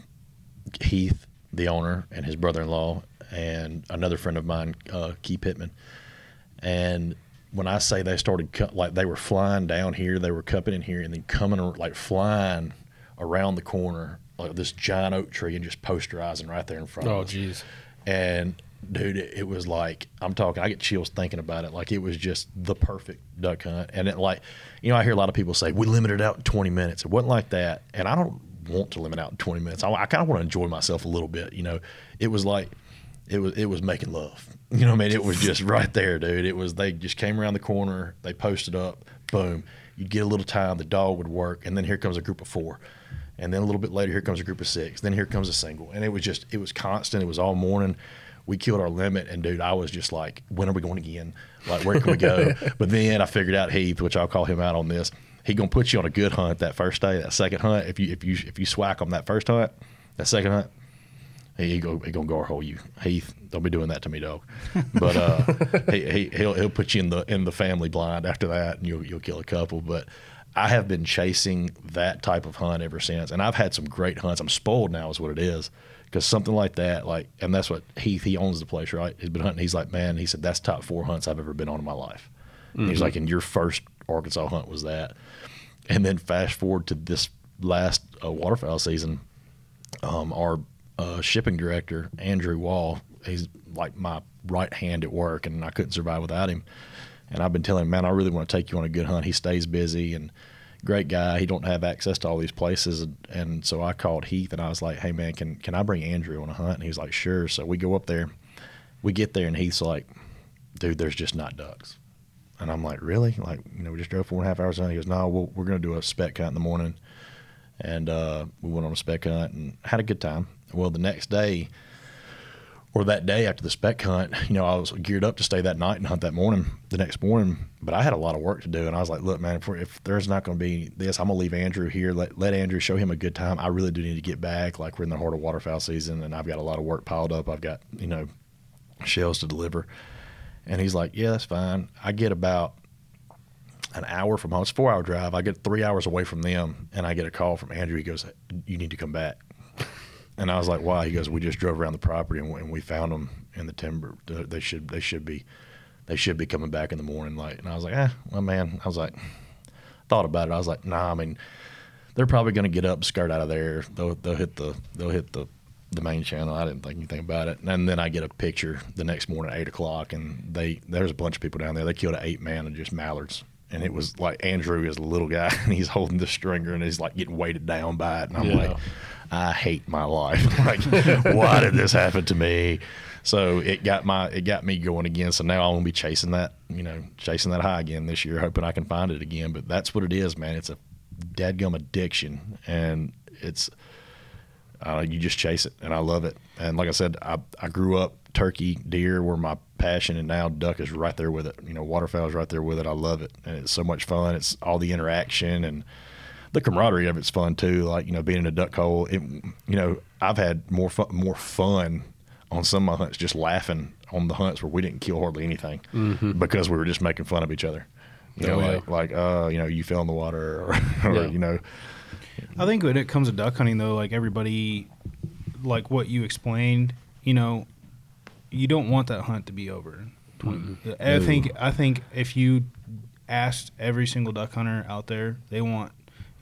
[SPEAKER 4] Heath, the owner, and his brother-in-law, and another friend of mine, uh, Key Pittman. And when I say they started cut, like they were flying down here, they were cupping in here, and then coming like flying around the corner, like this giant oak tree, and just posterizing right there in front
[SPEAKER 3] Oh,
[SPEAKER 4] of us.
[SPEAKER 3] jeez.
[SPEAKER 4] And dude, it, it was like I'm talking. I get chills thinking about it. Like it was just the perfect duck hunt. And it like, you know, I hear a lot of people say we limited out in 20 minutes. It wasn't like that. And I don't want to limit out in 20 minutes. I, I kind of want to enjoy myself a little bit. You know, it was like it was it was making love. You know what I mean? It was just right there, dude. It was they just came around the corner, they posted up, boom. You'd get a little time, the dog would work, and then here comes a group of four. And then a little bit later, here comes a group of six. Then here comes a single. And it was just, it was constant. It was all morning. We killed our limit. And dude, I was just like, when are we going again? Like, where can we go? but then I figured out Heath, which I'll call him out on this. He gonna put you on a good hunt that first day, that second hunt. If you if you if you swack on that first hunt, that second hunt, he, he go he gonna gar hole you. Heath, don't be doing that to me, dog. But uh, he, he he'll he'll put you in the in the family blind after that, and you'll you'll kill a couple. But I have been chasing that type of hunt ever since, and I've had some great hunts. I'm spoiled now, is what it is, because something like that, like, and that's what Heath he owns the place, right? He's been hunting. He's like, man, he said that's top four hunts I've ever been on in my life. And He's like, and your first Arkansas hunt was that, and then fast forward to this last uh, waterfowl season um, our uh, shipping director Andrew Wall. He's like my right hand at work, and I couldn't survive without him. And I've been telling him, man, I really want to take you on a good hunt. He stays busy and great guy. He don't have access to all these places, and, and so I called Heath and I was like, hey man, can can I bring Andrew on a hunt? And he's like, sure. So we go up there. We get there, and Heath's like, dude, there's just not ducks. And I'm like, really? Like, you know, we just drove four and a half hours on. He goes, no, we'll, we're going to do a spec hunt in the morning and uh, we went on a spec hunt and had a good time. Well, the next day, or that day after the spec hunt, you know, I was geared up to stay that night and hunt that morning, the next morning. But I had a lot of work to do, and I was like, "Look, man, if, if there's not going to be this, I'm gonna leave Andrew here. Let let Andrew show him a good time. I really do need to get back. Like we're in the heart of waterfowl season, and I've got a lot of work piled up. I've got you know shells to deliver." And he's like, "Yeah, that's fine. I get about an hour from home. It's four hour drive. I get three hours away from them, and I get a call from Andrew. He goes, "You need to come back." And I was like, "Why?" He goes, "We just drove around the property and we, and we found them in the timber. They should they should be they should be coming back in the morning light." And I was like, "Eh, well, man." I was like, thought about it. I was like, "Nah, I mean, they're probably going to get up, skirt out of there. They'll they'll hit the they'll hit the." The main channel. I didn't think anything about it, and then I get a picture the next morning at eight o'clock, and they there's a bunch of people down there. They killed an eight man and just mallards, and it was like Andrew is a little guy and he's holding the stringer and he's like getting weighted down by it. And I'm
[SPEAKER 3] Yeah.
[SPEAKER 4] like, I hate my life. like, why did this happen to me? So it got my it got me going again. So now I'm gonna be chasing that, you know, chasing that high again this year, hoping I can find it again. But that's what it is, man. It's a dadgum addiction, and it's uh, you just chase it, and I love it. And like I said, I I grew up turkey, deer were my passion, and now duck is right there with it. You know, waterfowl is right there with it. I love it, and it's so much fun. It's all the interaction and the camaraderie of it's fun too. Like you know, being in a duck hole. It, you know, I've had more fun, more fun on some of my hunts just laughing on the hunts where we didn't kill hardly anything because we were just making fun of each other. You know,
[SPEAKER 3] Oh, yeah.
[SPEAKER 4] like like uh, you know, you fell in the water, or, or
[SPEAKER 3] Yeah.
[SPEAKER 4] you know,
[SPEAKER 2] I think when it comes to duck hunting, though, like everybody, like what you explained, you know, you don't want that hunt to be over. I think I think if you asked every single duck hunter out there, they want,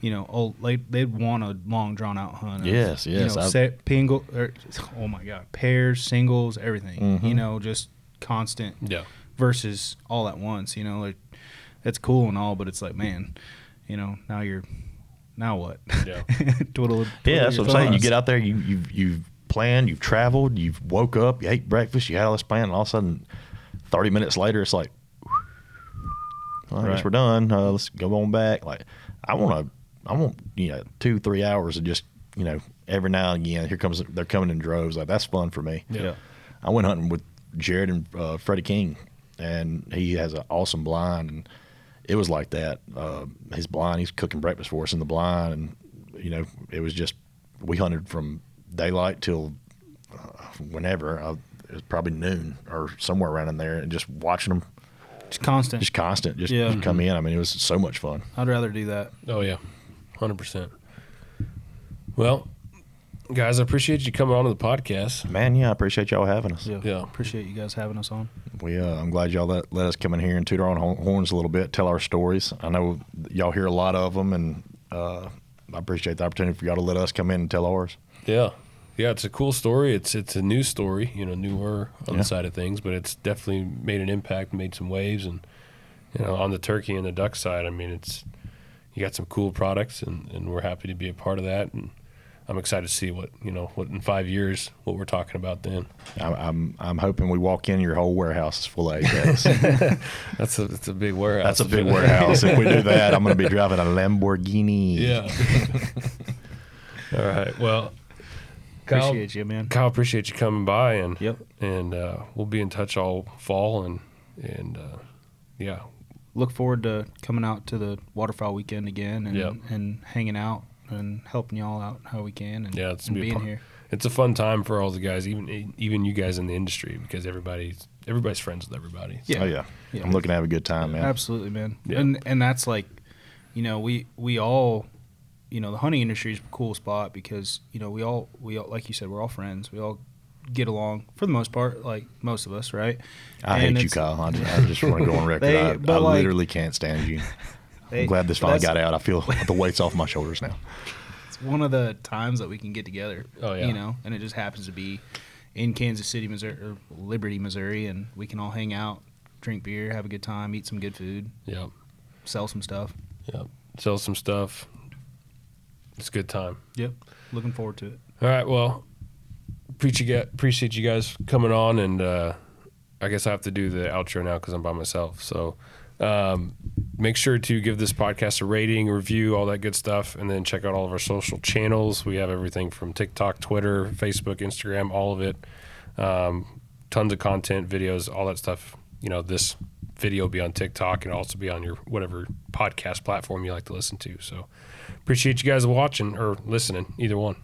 [SPEAKER 2] you know, oh, like they'd want a long drawn out hunt. of,
[SPEAKER 4] Yes,
[SPEAKER 2] you
[SPEAKER 4] yes,
[SPEAKER 2] know, set, pingle, or, oh my god, pairs, singles, everything.
[SPEAKER 4] Mm-hmm.
[SPEAKER 2] You know, just constant
[SPEAKER 3] Yeah.
[SPEAKER 2] versus all at once. You know, like that's cool and all, but it's like, man, you know, now you're, now what?
[SPEAKER 3] Yeah.
[SPEAKER 2] twiddle,
[SPEAKER 4] Yeah, that's what I'm saying. You get out there, you you've you've planned, you've traveled, you've woke up, you ate breakfast, you had all this plan, and all of a sudden, thirty minutes later, it's like, well, I guess we're done. Uh, let's go on back. Like, I want to, I want you know two three hours of just you know every now and again. Here comes they're coming in droves. Like that's fun for me.
[SPEAKER 3] Yeah.
[SPEAKER 4] I went hunting with Jared and uh, Freddie King, and he has an awesome blind, and it was like that. Uh, his blind, he's cooking breakfast for us in the blind, and you know, it was just we hunted from daylight till uh, whenever. Uh, it was probably noon or somewhere around in there, and just watching them,
[SPEAKER 2] Just constant.
[SPEAKER 4] just constant, just
[SPEAKER 2] Yeah.
[SPEAKER 4] come in. I mean, it was so much fun.
[SPEAKER 2] I'd rather do that.
[SPEAKER 3] Oh yeah, hundred percent. Well, guys, I appreciate you coming on to the podcast.
[SPEAKER 4] Man, yeah, I appreciate y'all having us.
[SPEAKER 3] Yeah.
[SPEAKER 2] Appreciate you guys having us on.
[SPEAKER 4] We, uh, I'm glad y'all let, let us come in here and toot our own horns a little bit, tell our stories. I know y'all hear a lot of them, and uh, I appreciate the opportunity for y'all to let us come in and tell ours.
[SPEAKER 3] Yeah. Yeah, it's a cool story. It's it's a new story, you know, newer on
[SPEAKER 4] Yeah.
[SPEAKER 3] the side of things, but it's definitely made an impact, made some waves, and you know, on the turkey and the duck side, I mean, it's you got some cool products, and, and we're happy to be a part of that, and I'm excited to see what you know, what in five years, what we're talking about then.
[SPEAKER 4] I, I'm I'm hoping we walk in, your whole warehouse is full of AKs.
[SPEAKER 3] That's a that's a big warehouse.
[SPEAKER 4] That's a big warehouse. If we do that, I'm going to be driving a Lamborghini.
[SPEAKER 3] Yeah. All right. Well, Kyle,
[SPEAKER 2] Appreciate you, man.
[SPEAKER 3] Kyle, appreciate you coming by, and
[SPEAKER 2] Yep.
[SPEAKER 3] and uh, we'll be in touch all fall, and and uh, yeah,
[SPEAKER 2] Look forward to coming out to the waterfowl weekend again and,
[SPEAKER 3] Yep.
[SPEAKER 2] and hanging out and helping y'all out how we can and,
[SPEAKER 3] Yeah, it's
[SPEAKER 2] and
[SPEAKER 3] gonna be a
[SPEAKER 2] being
[SPEAKER 3] par-
[SPEAKER 2] here.
[SPEAKER 3] it's a fun time for all the guys, even even you guys in the industry, because everybody's everybody's friends with everybody.
[SPEAKER 2] Yeah.
[SPEAKER 4] Oh yeah.
[SPEAKER 2] Yeah.
[SPEAKER 4] I'm looking to have a good time, man.
[SPEAKER 2] Absolutely, man.
[SPEAKER 3] Yeah.
[SPEAKER 2] And and that's like, you know, we we all, you know, the hunting industry is a cool spot because you know we all we all like you said we're all friends. We all get along for the most part, like most of us, right?
[SPEAKER 4] I
[SPEAKER 2] And
[SPEAKER 4] hate you, Kyle. I just, I just want to go on record.
[SPEAKER 2] They-
[SPEAKER 4] I, I
[SPEAKER 2] like-
[SPEAKER 4] literally can't stand you.
[SPEAKER 2] They-
[SPEAKER 4] I'm glad this finally got out. I feel the weight's off my shoulders now.
[SPEAKER 2] It's one of the times that we can get together.
[SPEAKER 3] Oh, yeah.
[SPEAKER 2] You know, and it just happens to be in Kansas City, Missouri, or Liberty, Missouri, and we can all hang out, drink beer, have a good time, eat some good food,
[SPEAKER 3] Yep,
[SPEAKER 2] sell some stuff.
[SPEAKER 3] yep. Sell some stuff. It's a good time.
[SPEAKER 2] Yep. Looking forward to it.
[SPEAKER 3] All right. Well, appreciate you, guys, appreciate you guys coming on, and uh, I guess I have to do the outro now because I'm by myself. So um, make sure to give this podcast a rating, review, all that good stuff, and then check out all of our social channels. We have everything from TikTok, Twitter, Facebook, Instagram, all of it. Um, tons of content, videos, all that stuff. You know, this video will be on TikTok and also be on your whatever podcast platform you like to listen to. So appreciate you guys watching or listening, either one.